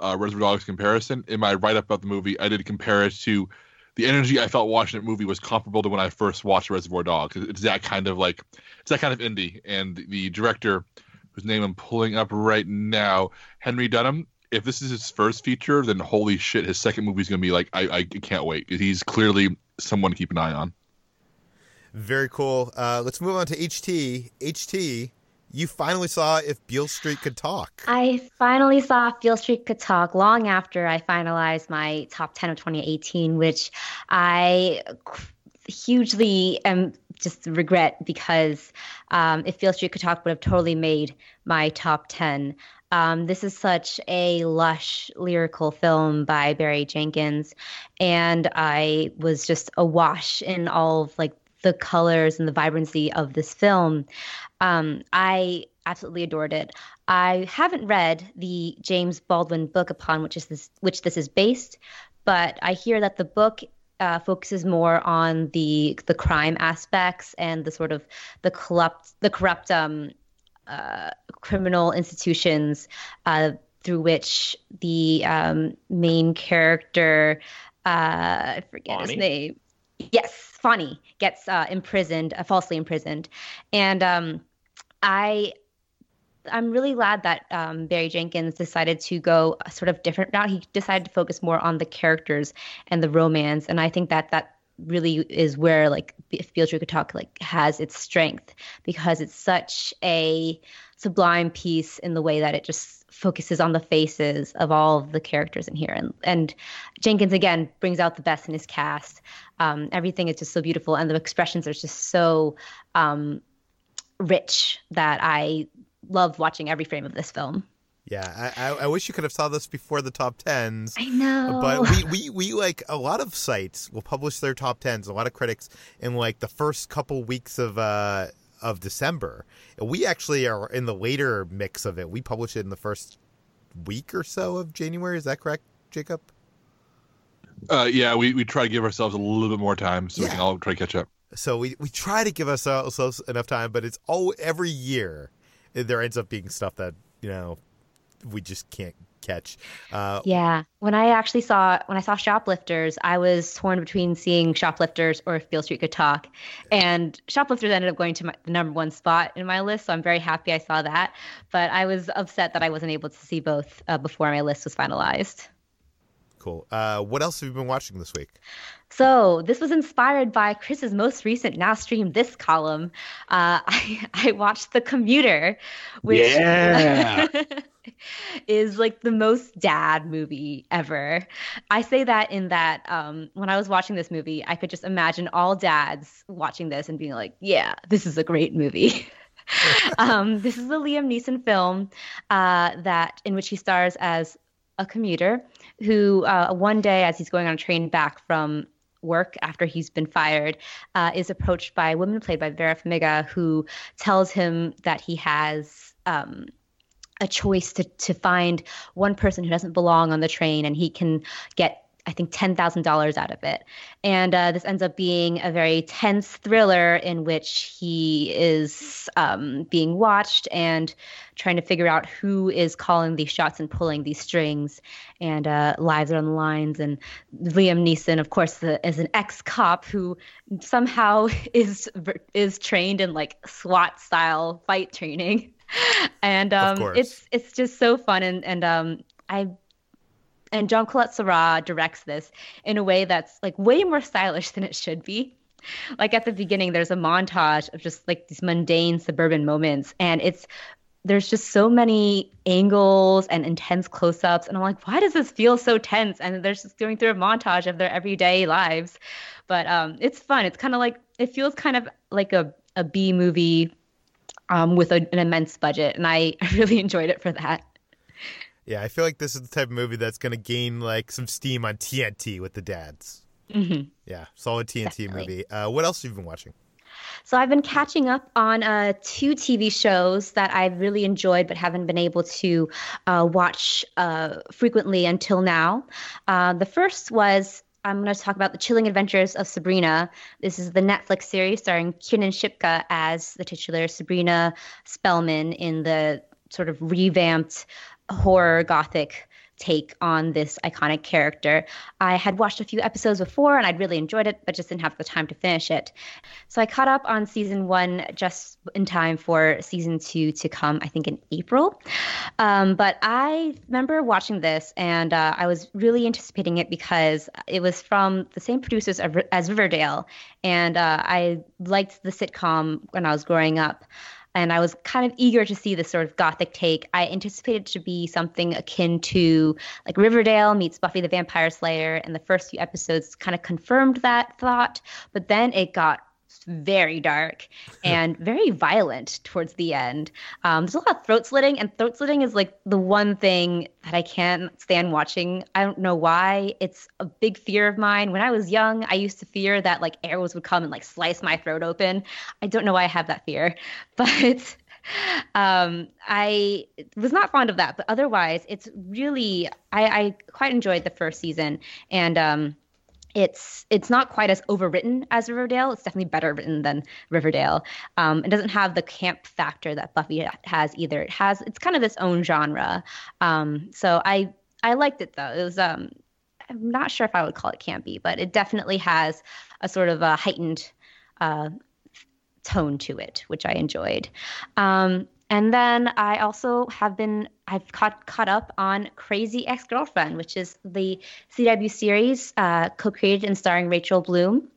Reservoir Dogs comparison, in my write up about the movie, I did compare it to the energy I felt watching that movie was comparable to when I first watched Reservoir Dogs. It's that kind of like it's that kind of indie, and the director, whose name I'm pulling up right now, Henry Dunham. If this is his first feature, then holy shit, his second movie is gonna be like I, I can't wait. He's clearly someone to keep an eye on. Very cool. Uh, let's move on to HT. HT you finally saw if Beale Street could talk. I finally saw if Beale Street could talk long after I finalized my top 10 of 2018, which I hugely am just regret because um, if Beale Street could talk would have totally made my top 10. Um, this is such a lush lyrical film by Barry Jenkins, and I was just awash in all of like the colors and the vibrancy of this film. Um, I absolutely adored it. I haven't read the James Baldwin book upon which is this which this is based, but I hear that the book uh, focuses more on the the crime aspects and the sort of the corrupt the corrupt um, uh, criminal institutions uh, through which the um, main character uh, I forget Fonny. his name. Yes, Fonny gets uh, imprisoned, uh, falsely imprisoned, and um, I I'm really glad that um, Barry Jenkins decided to go a sort of different route. He decided to focus more on the characters and the romance, and I think that that really is where like Beale Street Could Talk like has its strength because it's such a sublime piece in the way that it just focuses on the faces of all of the characters in here and and Jenkins again brings out the best in his cast um, everything is just so beautiful and the expressions are just so um, rich that I love watching every frame of this film. Yeah, I, I wish you could have saw this before the top tens. I know, but we, we, we like a lot of sites will publish their top tens. A lot of critics in like the first couple weeks of uh of December. We actually are in the later mix of it. We publish it in the first week or so of January. Is that correct, Jacob? Uh, yeah, we, we try to give ourselves a little bit more time so yeah. we can all try to catch up. So we, we try to give ourselves enough time, but it's all every year there ends up being stuff that you know we just can't catch. Uh, yeah, when I actually saw when I saw Shoplifters, I was torn between seeing Shoplifters or if Beale Street could talk, and Shoplifters ended up going to my, the number one spot in my list, so I'm very happy I saw that. But I was upset that I wasn't able to see both uh, before my list was finalized. Cool. Uh, what else have you been watching this week? So this was inspired by Chris's most recent now stream this column. Uh, I, I watched The Commuter, which yeah. is like the most dad movie ever. I say that in that um, when I was watching this movie, I could just imagine all dads watching this and being like, "Yeah, this is a great movie." um, this is a Liam Neeson film uh, that in which he stars as a commuter who uh, one day, as he's going on a train back from work after he's been fired, uh, is approached by a woman played by Vera Farmiga who tells him that he has. Um, a choice to, to find one person who doesn't belong on the train and he can get I think $10,000 out of it. And uh, this ends up being a very tense thriller in which he is um, being watched and trying to figure out who is calling these shots and pulling these strings. And uh, lives are on the lines. And Liam Neeson, of course, is an ex cop who somehow is is trained in like SWAT style fight training. And um, it's it's just so fun and and um, I and Jaume Collet-Serra directs this in a way that's like way more stylish than it should be. Like at the beginning, there's a montage of just like these mundane suburban moments, and it's there's just so many angles and intense close-ups, and I'm like, why does this feel so tense? And they're just going through a montage of their everyday lives, but um, it's fun. It's kind of like it feels kind of like a a B movie um, with a, an immense budget, and I, really enjoyed it for that. Yeah, I feel like this is the type of movie that's going to gain like some steam on TNT with the dads. Mm-hmm. Yeah, solid TNT Definitely. movie. Uh, what else have you been watching? So I've been catching up on uh, two TV shows that I've really enjoyed but haven't been able to uh, watch uh, frequently until now. Uh, the first was I'm going to talk about the chilling adventures of Sabrina. This is the Netflix series starring Kiernan Shipka as the titular Sabrina Spellman in the sort of revamped horror gothic take on this iconic character. I had watched a few episodes before and I'd really enjoyed it, but just didn't have the time to finish it. So I caught up on season one just in time for season two to come, I think in April. Um, but I remember watching this and uh, I was really anticipating it because it was from the same producers as Riverdale. And uh, I liked the sitcom when I was growing up and I was kind of eager to see this sort of gothic take. I anticipated to be something akin to like Riverdale meets Buffy the Vampire Slayer, and the first few episodes kind of confirmed that thought, but then it got very dark and very violent towards the end. Um, there's a lot of throat slitting, and throat slitting is like the one thing that I can't stand watching. I don't know why. It's a big fear of mine. When I was young, I used to fear that like arrows would come and like slice my throat open. I don't know why I have that fear, but um, I was not fond of that. But otherwise, it's really I, I quite enjoyed the first season, and um, it's it's not quite as overwritten as Riverdale. It's definitely better written than Riverdale. Um, it doesn't have the camp factor that Buffy has either. It has it's kind of its own genre. Um, so I I liked it though. It was um, I'm not sure if I would call it campy, but it definitely has a sort of a heightened uh, tone to it, which I enjoyed. Um, And then I also have been I've caught caught up on Crazy Ex Girlfriend, which is the CW series uh, co-created and starring Rachel Bloom.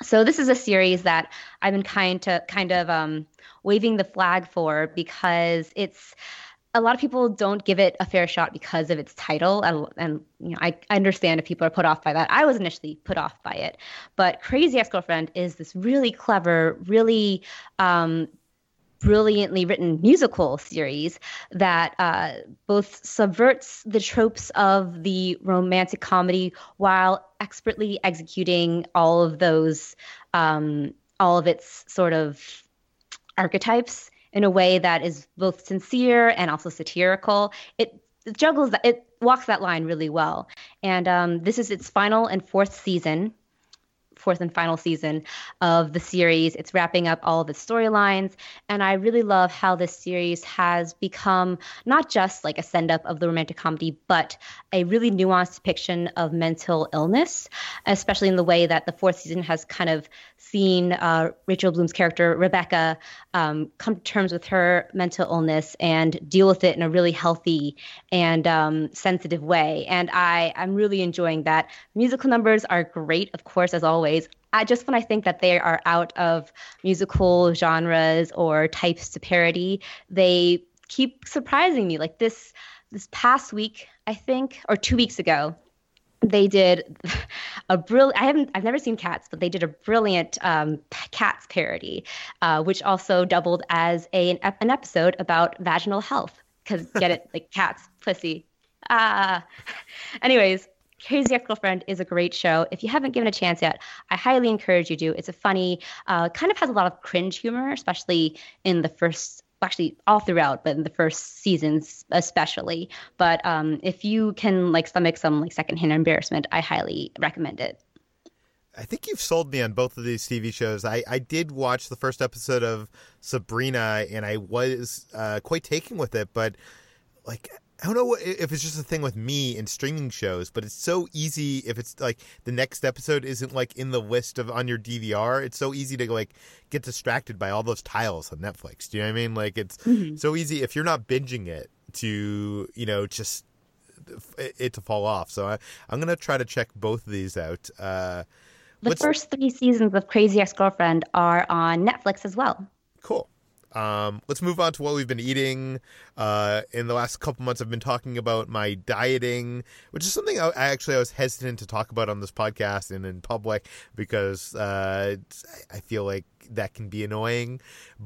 So this is a series that I've been kind to kind of um, waving the flag for because it's a lot of people don't give it a fair shot because of its title and, and you know I, understand if people are put off by that i was initially put off by it but crazy ex-girlfriend is this really clever really um, brilliantly written musical series that uh, both subverts the tropes of the romantic comedy while expertly executing all of those um, all of its sort of archetypes in a way that is both sincere and also satirical. It, juggles that, it walks that line really well. And um, this is its final and fourth season fourth and final season of the series. It's wrapping up all of the storylines. And I really love how this series has become not just like a send up of the romantic comedy, but a really nuanced depiction of mental illness, especially in the way that the fourth season has kind of seen uh, Rachel Bloom's character, Rebecca, um, come to terms with her mental illness and deal with it in a really healthy and um, sensitive way. And I, I'm really enjoying that. Musical numbers are great, of course, as always I just when I think that they are out of musical genres or types to parody, they keep surprising me. Like this this past week, I think, or two weeks ago, they did a brilliant. I haven't, I've never seen Cats, but they did a brilliant um, Cats parody, uh, which also doubled as a, an episode about vaginal health. Because get it, like cats, pussy. Ah. Anyways, Crazy Ex-Girlfriend is a great show. If you haven't given a chance yet, I highly encourage you to. Do. It's a funny, uh, kind of has a lot of cringe humor, especially in the first actually all throughout, but in the first seasons especially. But um, if you can like stomach some like secondhand embarrassment, I highly recommend it. I think you've sold me on both of these TV shows. I, I did watch the first episode of Sabrina, and I was uh, quite taken with it, but like I don't know if it's just a thing with me and streaming shows, but it's so easy if it's like the next episode isn't like in the list of on your DVR. It's so easy to like get distracted by all those tiles on Netflix. Do you know what I mean? Like it's mm-hmm. so easy if you're not binging it to you know just it to fall off. So I, I'm gonna try to check both of these out. Uh, the first three seasons of Crazy Ex Girlfriend are on Netflix as well. Cool. Um, let's move on to what we've been eating. Uh, in the last couple months, I've been talking about my dieting, which is something I, I actually I was hesitant to talk about on this podcast and in public because uh, I feel like that can be annoying.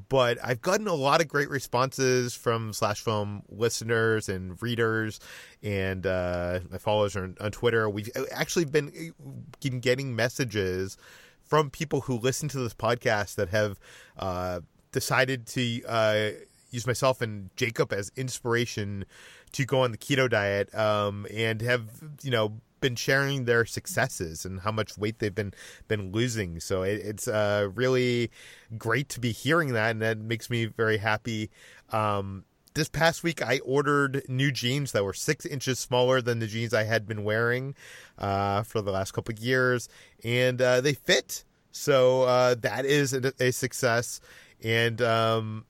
But I've gotten a lot of great responses from Slash Film listeners and readers and uh, my followers on, on Twitter. We've actually been getting messages from people who listen to this podcast that have uh, decided to uh, use myself and Jacob as inspiration to go on the keto diet um, and have you know been sharing their successes and how much weight they've been been losing. So it, it's uh, really great to be hearing that, and that makes me very happy. Um, this past week, I ordered new jeans that were six inches smaller than the jeans I had been wearing uh, for the last couple of years, and uh, they fit. So uh, that is a, a success. And um,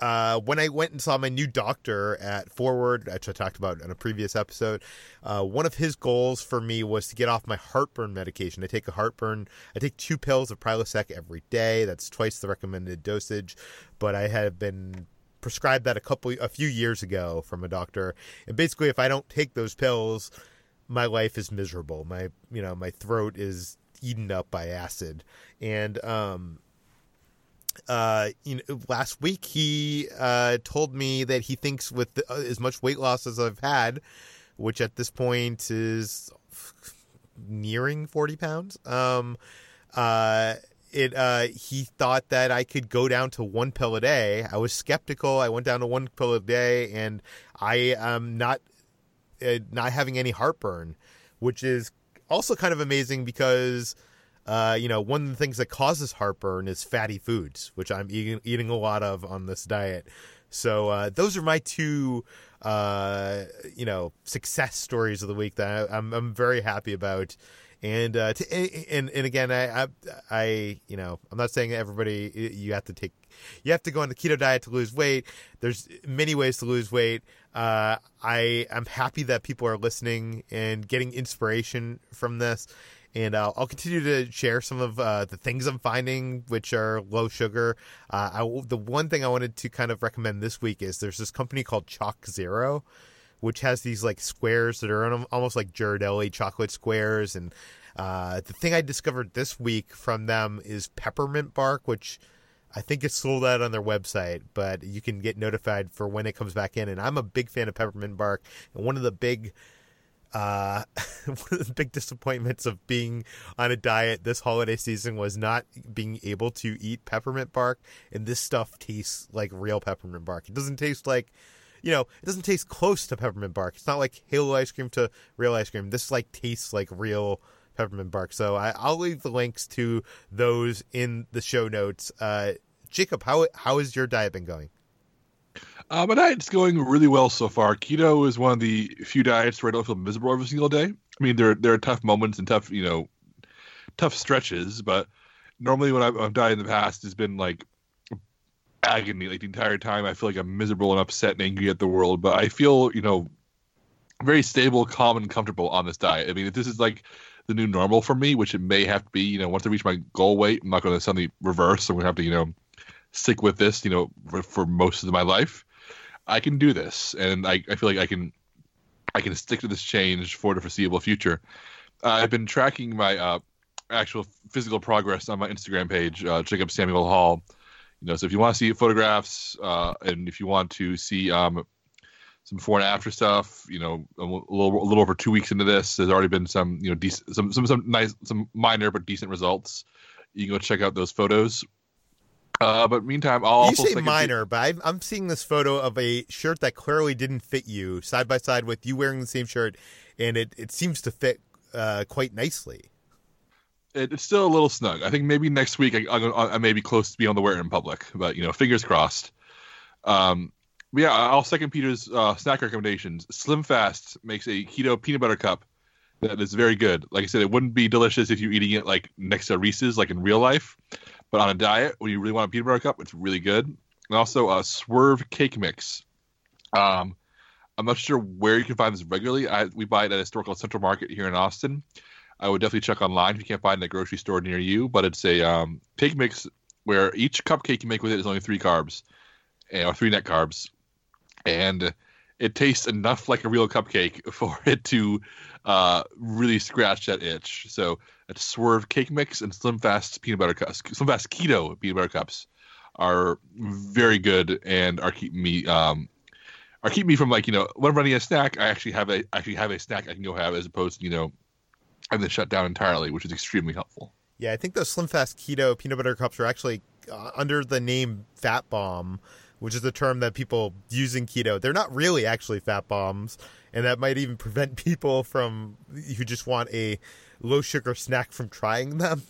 uh, when I went and saw my new doctor at Forward, which I talked about in a previous episode, uh, one of his goals for me was to get off my heartburn medication. I take a heartburn, I take two pills of Prilosec every day. That's twice the recommended dosage, but I have been prescribed that a couple, a few years ago from a doctor. And basically, if I don't take those pills, my life is miserable. My, you know, my throat is eaten up by acid, and um, uh, you know, last week he uh, told me that he thinks with the, uh, as much weight loss as I've had, which at this point is nearing forty pounds. Um, uh, it uh, he thought that I could go down to one pill a day. I was skeptical. I went down to one pill a day, and I am not uh, not having any heartburn, which is also kind of amazing because uh, you know, one of the things that causes heartburn is fatty foods, which I'm eating, eating a lot of on this diet. So uh, those are my two, uh, you know, success stories of the week that I, am I'm, I'm very happy about. And uh, to, and and again, I, I, I you know I'm not saying everybody you have to take you have to go on the keto diet to lose weight. There's many ways to lose weight. Uh, I am happy that people are listening and getting inspiration from this. And uh, I'll continue to share some of uh, the things I'm finding, which are low sugar. Uh, I, the one thing I wanted to kind of recommend this week is there's this company called ChocZero, which has these like squares that are almost like Ghirardelli chocolate squares. And uh, the thing I discovered this week from them is peppermint bark, which I think it's sold out on their website, but you can get notified for when it comes back in. And I'm a big fan of peppermint bark. And one of the big uh, one of the big disappointments of being on a diet this holiday season was not being able to eat peppermint bark. And this stuff tastes like real peppermint bark. It doesn't taste like you know, it doesn't taste close to peppermint bark. It's not like Halo ice cream to real ice cream. This like tastes like real peppermint bark. So I, will leave the links to those in the show notes. Uh, Jacob, how how has your diet been going? Uh, my diet's going really well so far. Keto is one of the few diets where I don't feel miserable every single day. I mean, there there are tough moments and tough you know tough stretches, but normally when I've, I've dieted in the past, it's been like agony like the entire time. I feel like I'm miserable and upset and angry at the world, but I feel you know very stable, calm, and comfortable on this diet. I mean, if this is like the new normal for me, which it may have to be, you know, once I reach my goal weight, I'm not going to suddenly reverse. I'm going to have to, you know, stick with this, you know, for, for, most of my life. I can do this, and I, I feel like I can, I can stick to this change for the foreseeable future. Uh, I've been tracking my uh, actual physical progress on my Instagram page, uh, Jacob Samuel Hall you know, so if you want to see photographs uh, and if you want to see um, some before and after stuff, you know, a little a little over two weeks into this, there's already been some you know some some some nice some minor but decent results. You can go check out those photos. Uh, but meantime, I'll you say minor, but I'm, I'm seeing this photo of a shirt that clearly didn't fit you side by side with you wearing the same shirt, and it, it seems to fit uh, quite nicely it, it's still a little snug. I think maybe next week I, I, I may be close to be on the wear in public, but you know, fingers crossed. Um, yeah, I'll second Peter's uh, snack recommendations. Slim Fast makes a keto peanut butter cup that is very good. Like I said, it wouldn't be delicious if you're eating it like next to Reese's, like in real life, but on a diet when you really want a peanut butter cup, it's really good. And also a Swerve cake mix. Um, I'm not sure where you can find this regularly. I, we buy it at a store called Central Market here in Austin. I would definitely check online if you can't find it at a grocery store near you. But it's a um, cake mix where each cupcake you make with it is only three carbs, eh, or three net carbs, and it tastes enough like a real cupcake for it to uh, really scratch that itch. So it's Swerve cake mix and Slim Fast peanut butter cups, Slim Fast keto peanut butter cups are very good and are keeping me um, are keeping me from like you know when I'm running a snack. I actually have a actually have a snack I can go have as opposed to you know and to shut down entirely, which is extremely helpful. Yeah, I think those Slim Fast Keto peanut butter cups are actually uh, under the name Fat Bomb, which is the term that people use in keto. They're not really actually fat bombs, and that might even prevent people from who just want a low sugar snack from trying them.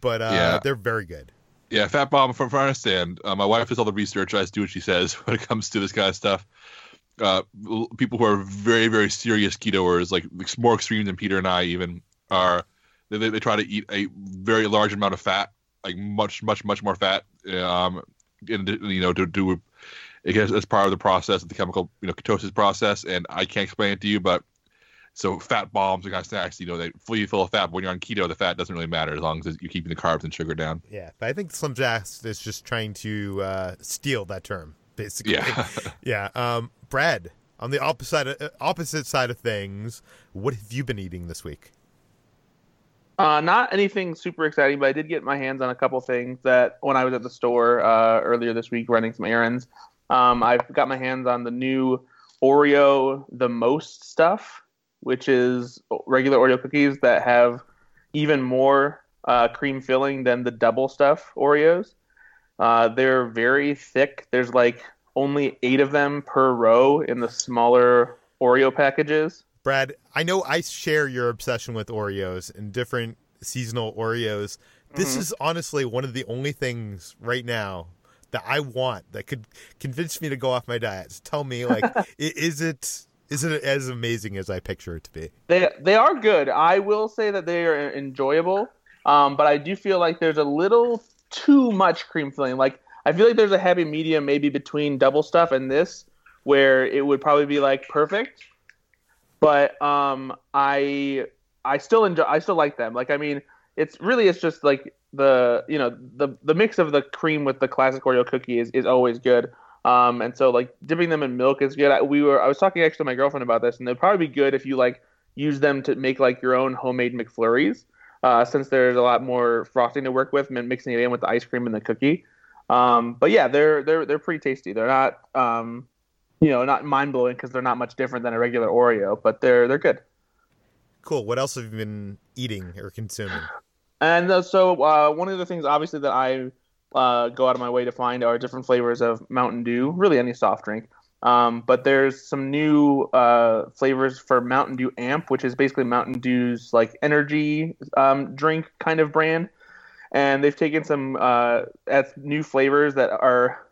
But uh, yeah. they're very good. Yeah, Fat Bomb, from what I understand, uh, my wife does all the research. I just do what she says when it comes to this kind of stuff uh, people who are very very serious ketoers, like more extreme than Peter and I even are. They, they try to eat a very large amount of fat, like much much much more fat. Um, and you know to do it as part of the process of the chemical you know ketosis process. And I can't explain it to you, but so fat bombs and kind of snacks, you know, they fully full of fat. But when you're on keto, the fat doesn't really matter as long as you're keeping the carbs and sugar down. Yeah, but I think Slim Fast is just trying to uh, steal that term, basically. Yeah, yeah. Um, Brad, on the opposite uh, opposite side of things, what have you been eating this week? Uh, not anything super exciting, but I did get my hands on a couple things that when I was at the store uh, earlier this week running some errands. Um, I've got my hands on the new Oreo the most stuff, which is regular Oreo cookies that have even more uh, cream filling than the double stuff Oreos. Uh, they're very thick. There's like only eight of them per row in the smaller Oreo packages. Brad, I know I share your obsession with Oreos and different seasonal Oreos. This mm-hmm. is honestly one of the only things right now that I want that could convince me to go off my diet. Tell me, like, is it is it as amazing as I picture it to be? They they are good. I will say that they are enjoyable. Um, but I do feel like there's a little too much cream filling. Like I feel like there's a happy medium maybe between double stuff and this, where it would probably be like perfect. But um, I I still enjoy. I still like them. Like I mean, it's really it's just like the you know the the mix of the cream with the classic Oreo cookie is, is always good. Um, and so like dipping them in milk is good. I, we were I was talking actually to my girlfriend about this, and they'd probably be good if you like use them to make like your own homemade McFlurries, uh, since there's a lot more frosting to work with, and mixing it in with the ice cream and the cookie. Um, but yeah, they're they're they're pretty tasty. They're not um, you know not mind blowing because they're not much different than a regular Oreo, but they're they're good. Cool. What else have you been eating or consuming? And uh, so uh, one of the things, obviously, that I uh, go out of my way to find are different flavors of Mountain Dew, really any soft drink. Um, but there's some new uh, flavors for Mountain Dew Amp, which is basically Mountain Dew's like energy um, drink kind of brand. And they've taken some uh, new flavors that are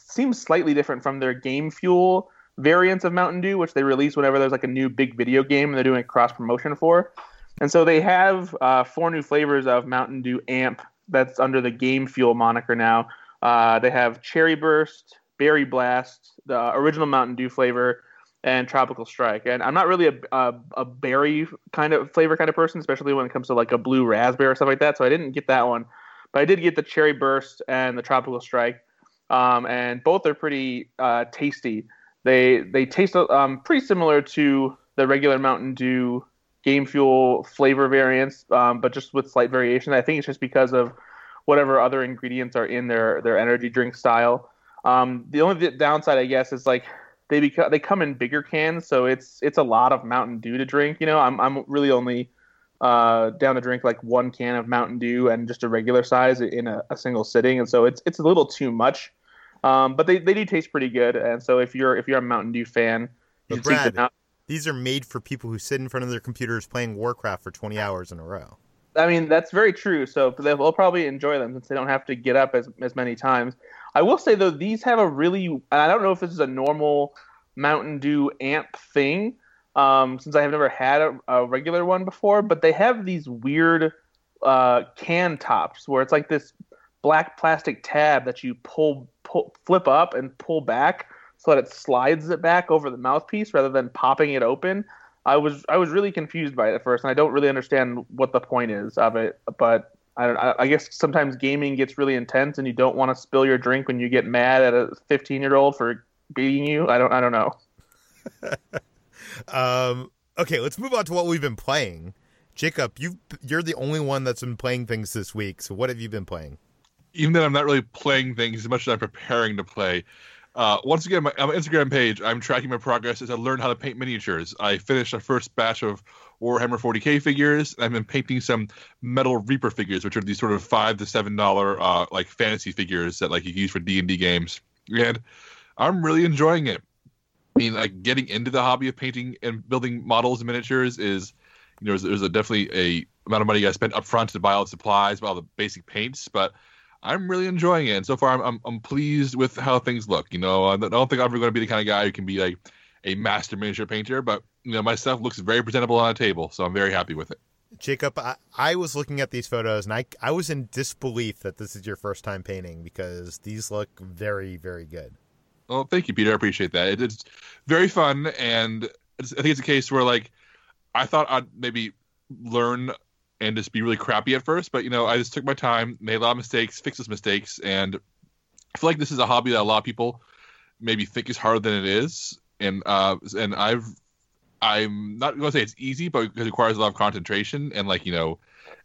seem slightly different from their Game Fuel variants of Mountain Dew, which they release whenever there's like a new big video game and they're doing cross promotion for. And so they have uh, four new flavors of Mountain Dew Amp that's under the Game Fuel moniker now. Uh, they have Cherry Burst, Berry Blast, the original Mountain Dew flavor, and Tropical Strike. And I'm not really a, a, a, berry kind of flavor kind of person, especially when it comes to like a blue raspberry or stuff like that. So I didn't get that one, but I did get the Cherry Burst and the Tropical Strike, um, and both are pretty uh, tasty. They they taste um, pretty similar to the regular Mountain Dew Game Fuel flavor variants, um, but just with slight variation. I think it's just because of whatever other ingredients are in their their energy drink style. Um, the only downside, I guess, is like they become they come in bigger cans, so it's it's a lot of Mountain Dew to drink. You know, I'm I'm really only uh, down to drink like one can of Mountain Dew and just a regular size in a, a single sitting, and so it's it's a little too much. Um, but they, they do taste pretty good, and so if you're if you're a Mountain Dew fan, you Brad, these are made for people who sit in front of their computers playing Warcraft for 20 hours in a row. I mean, that's very true. So they'll probably enjoy them since they don't have to get up as as many times. I will say though, these have a really I don't know if this is a normal Mountain Dew amp thing, um, since I have never had a, a, regular one before, but they have these weird uh, can tops where it's like this black plastic tab that you pull, pull flip up and pull back so that it slides it back over the mouthpiece rather than popping it open. I was I was really confused by it at first, and I don't really understand what the point is of it. But I don't. I guess sometimes gaming gets really intense, and you don't want to spill your drink when you get mad at a 15 year old for beating you. I don't. I don't know. um. Okay, let's move on to what we've been playing. Jacob, you you're the only one that's been playing things this week. So what have you been playing? even though I'm not really playing things as much as I'm preparing to play. Uh, once again, my, on my Instagram page, I'm tracking my progress as I learn how to paint miniatures. I finished a first batch of Warhammer 40k figures. I've been painting some Metal Reaper figures, which are these sort of five to seven dollar uh, like fantasy figures that like you use for D and D games, and I'm really enjoying it. I mean, like getting into the hobby of painting and building models and miniatures is, you know, there's, there's a definitely a amount of money I spent to spend up front to buy all the supplies, buy all the basic paints, but I'm really enjoying it. And so far, I'm, I'm, I'm pleased with how things look. You know, uh, I don't think I'm ever going to be the kind of guy who can be like a master miniature painter, but you know, my stuff looks very presentable on a table, so I'm very happy with it. Jacob, I, I was looking at these photos and I, I was in disbelief that this is your first time painting because these look very, very good. Well, thank you, Peter. I appreciate that. It, it's very fun, and I think it's a case where like I thought I'd maybe learn and just be really crappy at first. But you know, I just took my time, made a lot of mistakes, fixed those mistakes, and I feel like this is a hobby that a lot of people maybe think is harder than it is. And uh, and I've I'm not to say it's easy, but it requires a lot of concentration and like you know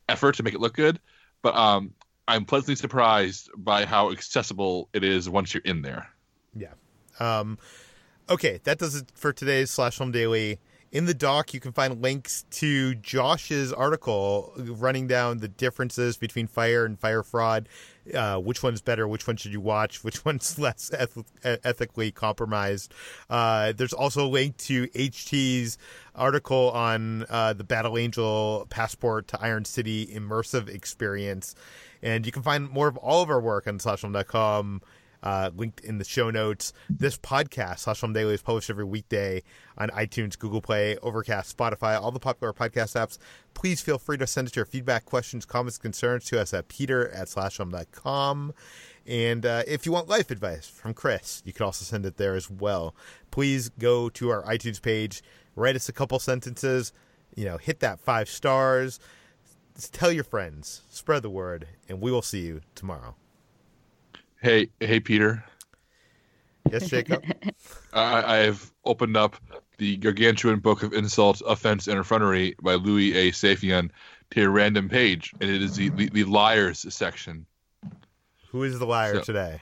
effort to make it look good. But um, I'm pleasantly surprised by how accessible it is once you're in there. Yeah. Um, okay, that does it for today's Slash Film Daily in the doc, you can find links to Josh's article running down the differences between Fyre and Fyre Fraud. Uh, which one's better? Which one should you watch? Which one's less eth- ethically compromised? Uh, there's also a link to HT's article on uh, the Battle Angel Passport to Iron City immersive experience. And you can find more of all of our work on slashfilm.com uh, linked in the show notes. This podcast, Slash Film Daily, is published every weekday on iTunes, Google Play, Overcast, Spotify, all the popular podcast apps. Please feel free to send us your feedback, questions, comments, concerns to us at peter at slashfilm.com. And uh, if you want life advice from Chris, you can also send it there as well. Please go to our iTunes page, write us a couple sentences, you know, hit that five stars, tell your friends, spread the word, and we will see you tomorrow. Hey, hey, Peter. Yes, Jacob. I, have opened up the gargantuan book of insults, offense, and effrontery by Louis A. Safian to a random page, and it is the, the, the liars section. Who is the liar so, today?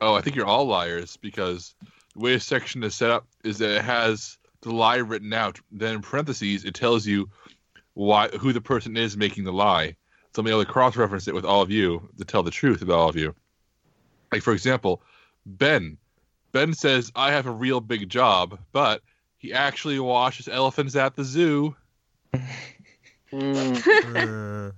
Oh, I think you're all liars because the way a section is set up is that it has the lie written out. Then in parentheses, it tells you why who the person is making the lie. So I'm able to cross-reference it with all of you to tell the truth about all of you. Like for example, Ben. Ben says I have a real big job, but he actually washes elephants at the zoo. mm.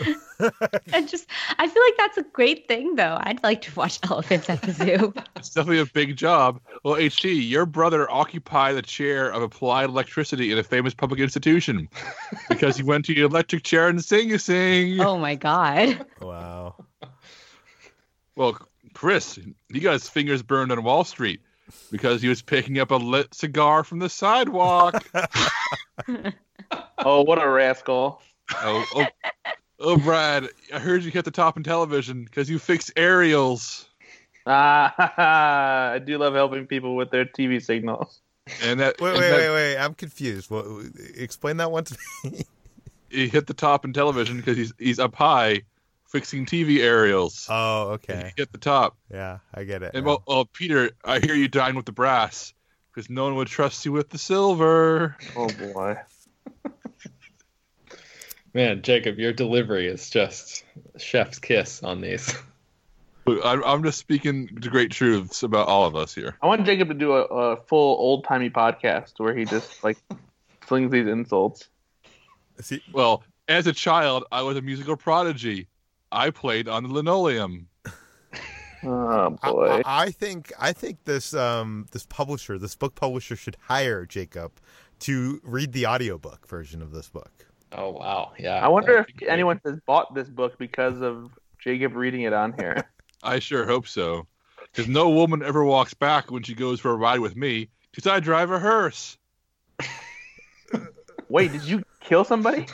I just I feel like that's a great thing though. I'd like to watch elephants at the zoo. it's definitely a big job. Well, HT, your brother occupied the chair of applied electricity in a famous public institution because he went to the electric chair and sing a sing. Oh my god. Wow. Well, Chris, he got his fingers burned on Wall Street because he was picking up a lit cigar from the sidewalk. oh, what a rascal. Oh, oh, oh, Brad, I heard you hit the top in television because you fix aerials. Ah, I do love helping people with their TV signals. And that wait, and wait, that, wait, wait. I'm confused. What, explain that one to me. he hit the top in television because he's he's up high fixing TV aerials. Oh, okay. Hit the top. Yeah, I get it. And well, well, Peter, I hear you dine with the brass because no one would trust you with the silver. Oh boy. Man, Jacob, your delivery is just chef's kiss on these. I'm just speaking the great truths about all of us here. I want Jacob to do a, a full old timey podcast where he just like flings these insults. See, well, as a child, I was a musical prodigy. I played on the linoleum. Oh boy! I, I, think I think this um this publisher, this book publisher, should hire Jacob to read the audiobook version of this book. Oh wow! Yeah. I wonder if anyone has bought this book because of Jacob reading it on here. I sure hope so, because no woman ever walks back when she goes for a ride with me, because I drive a hearse. Wait, did you kill somebody?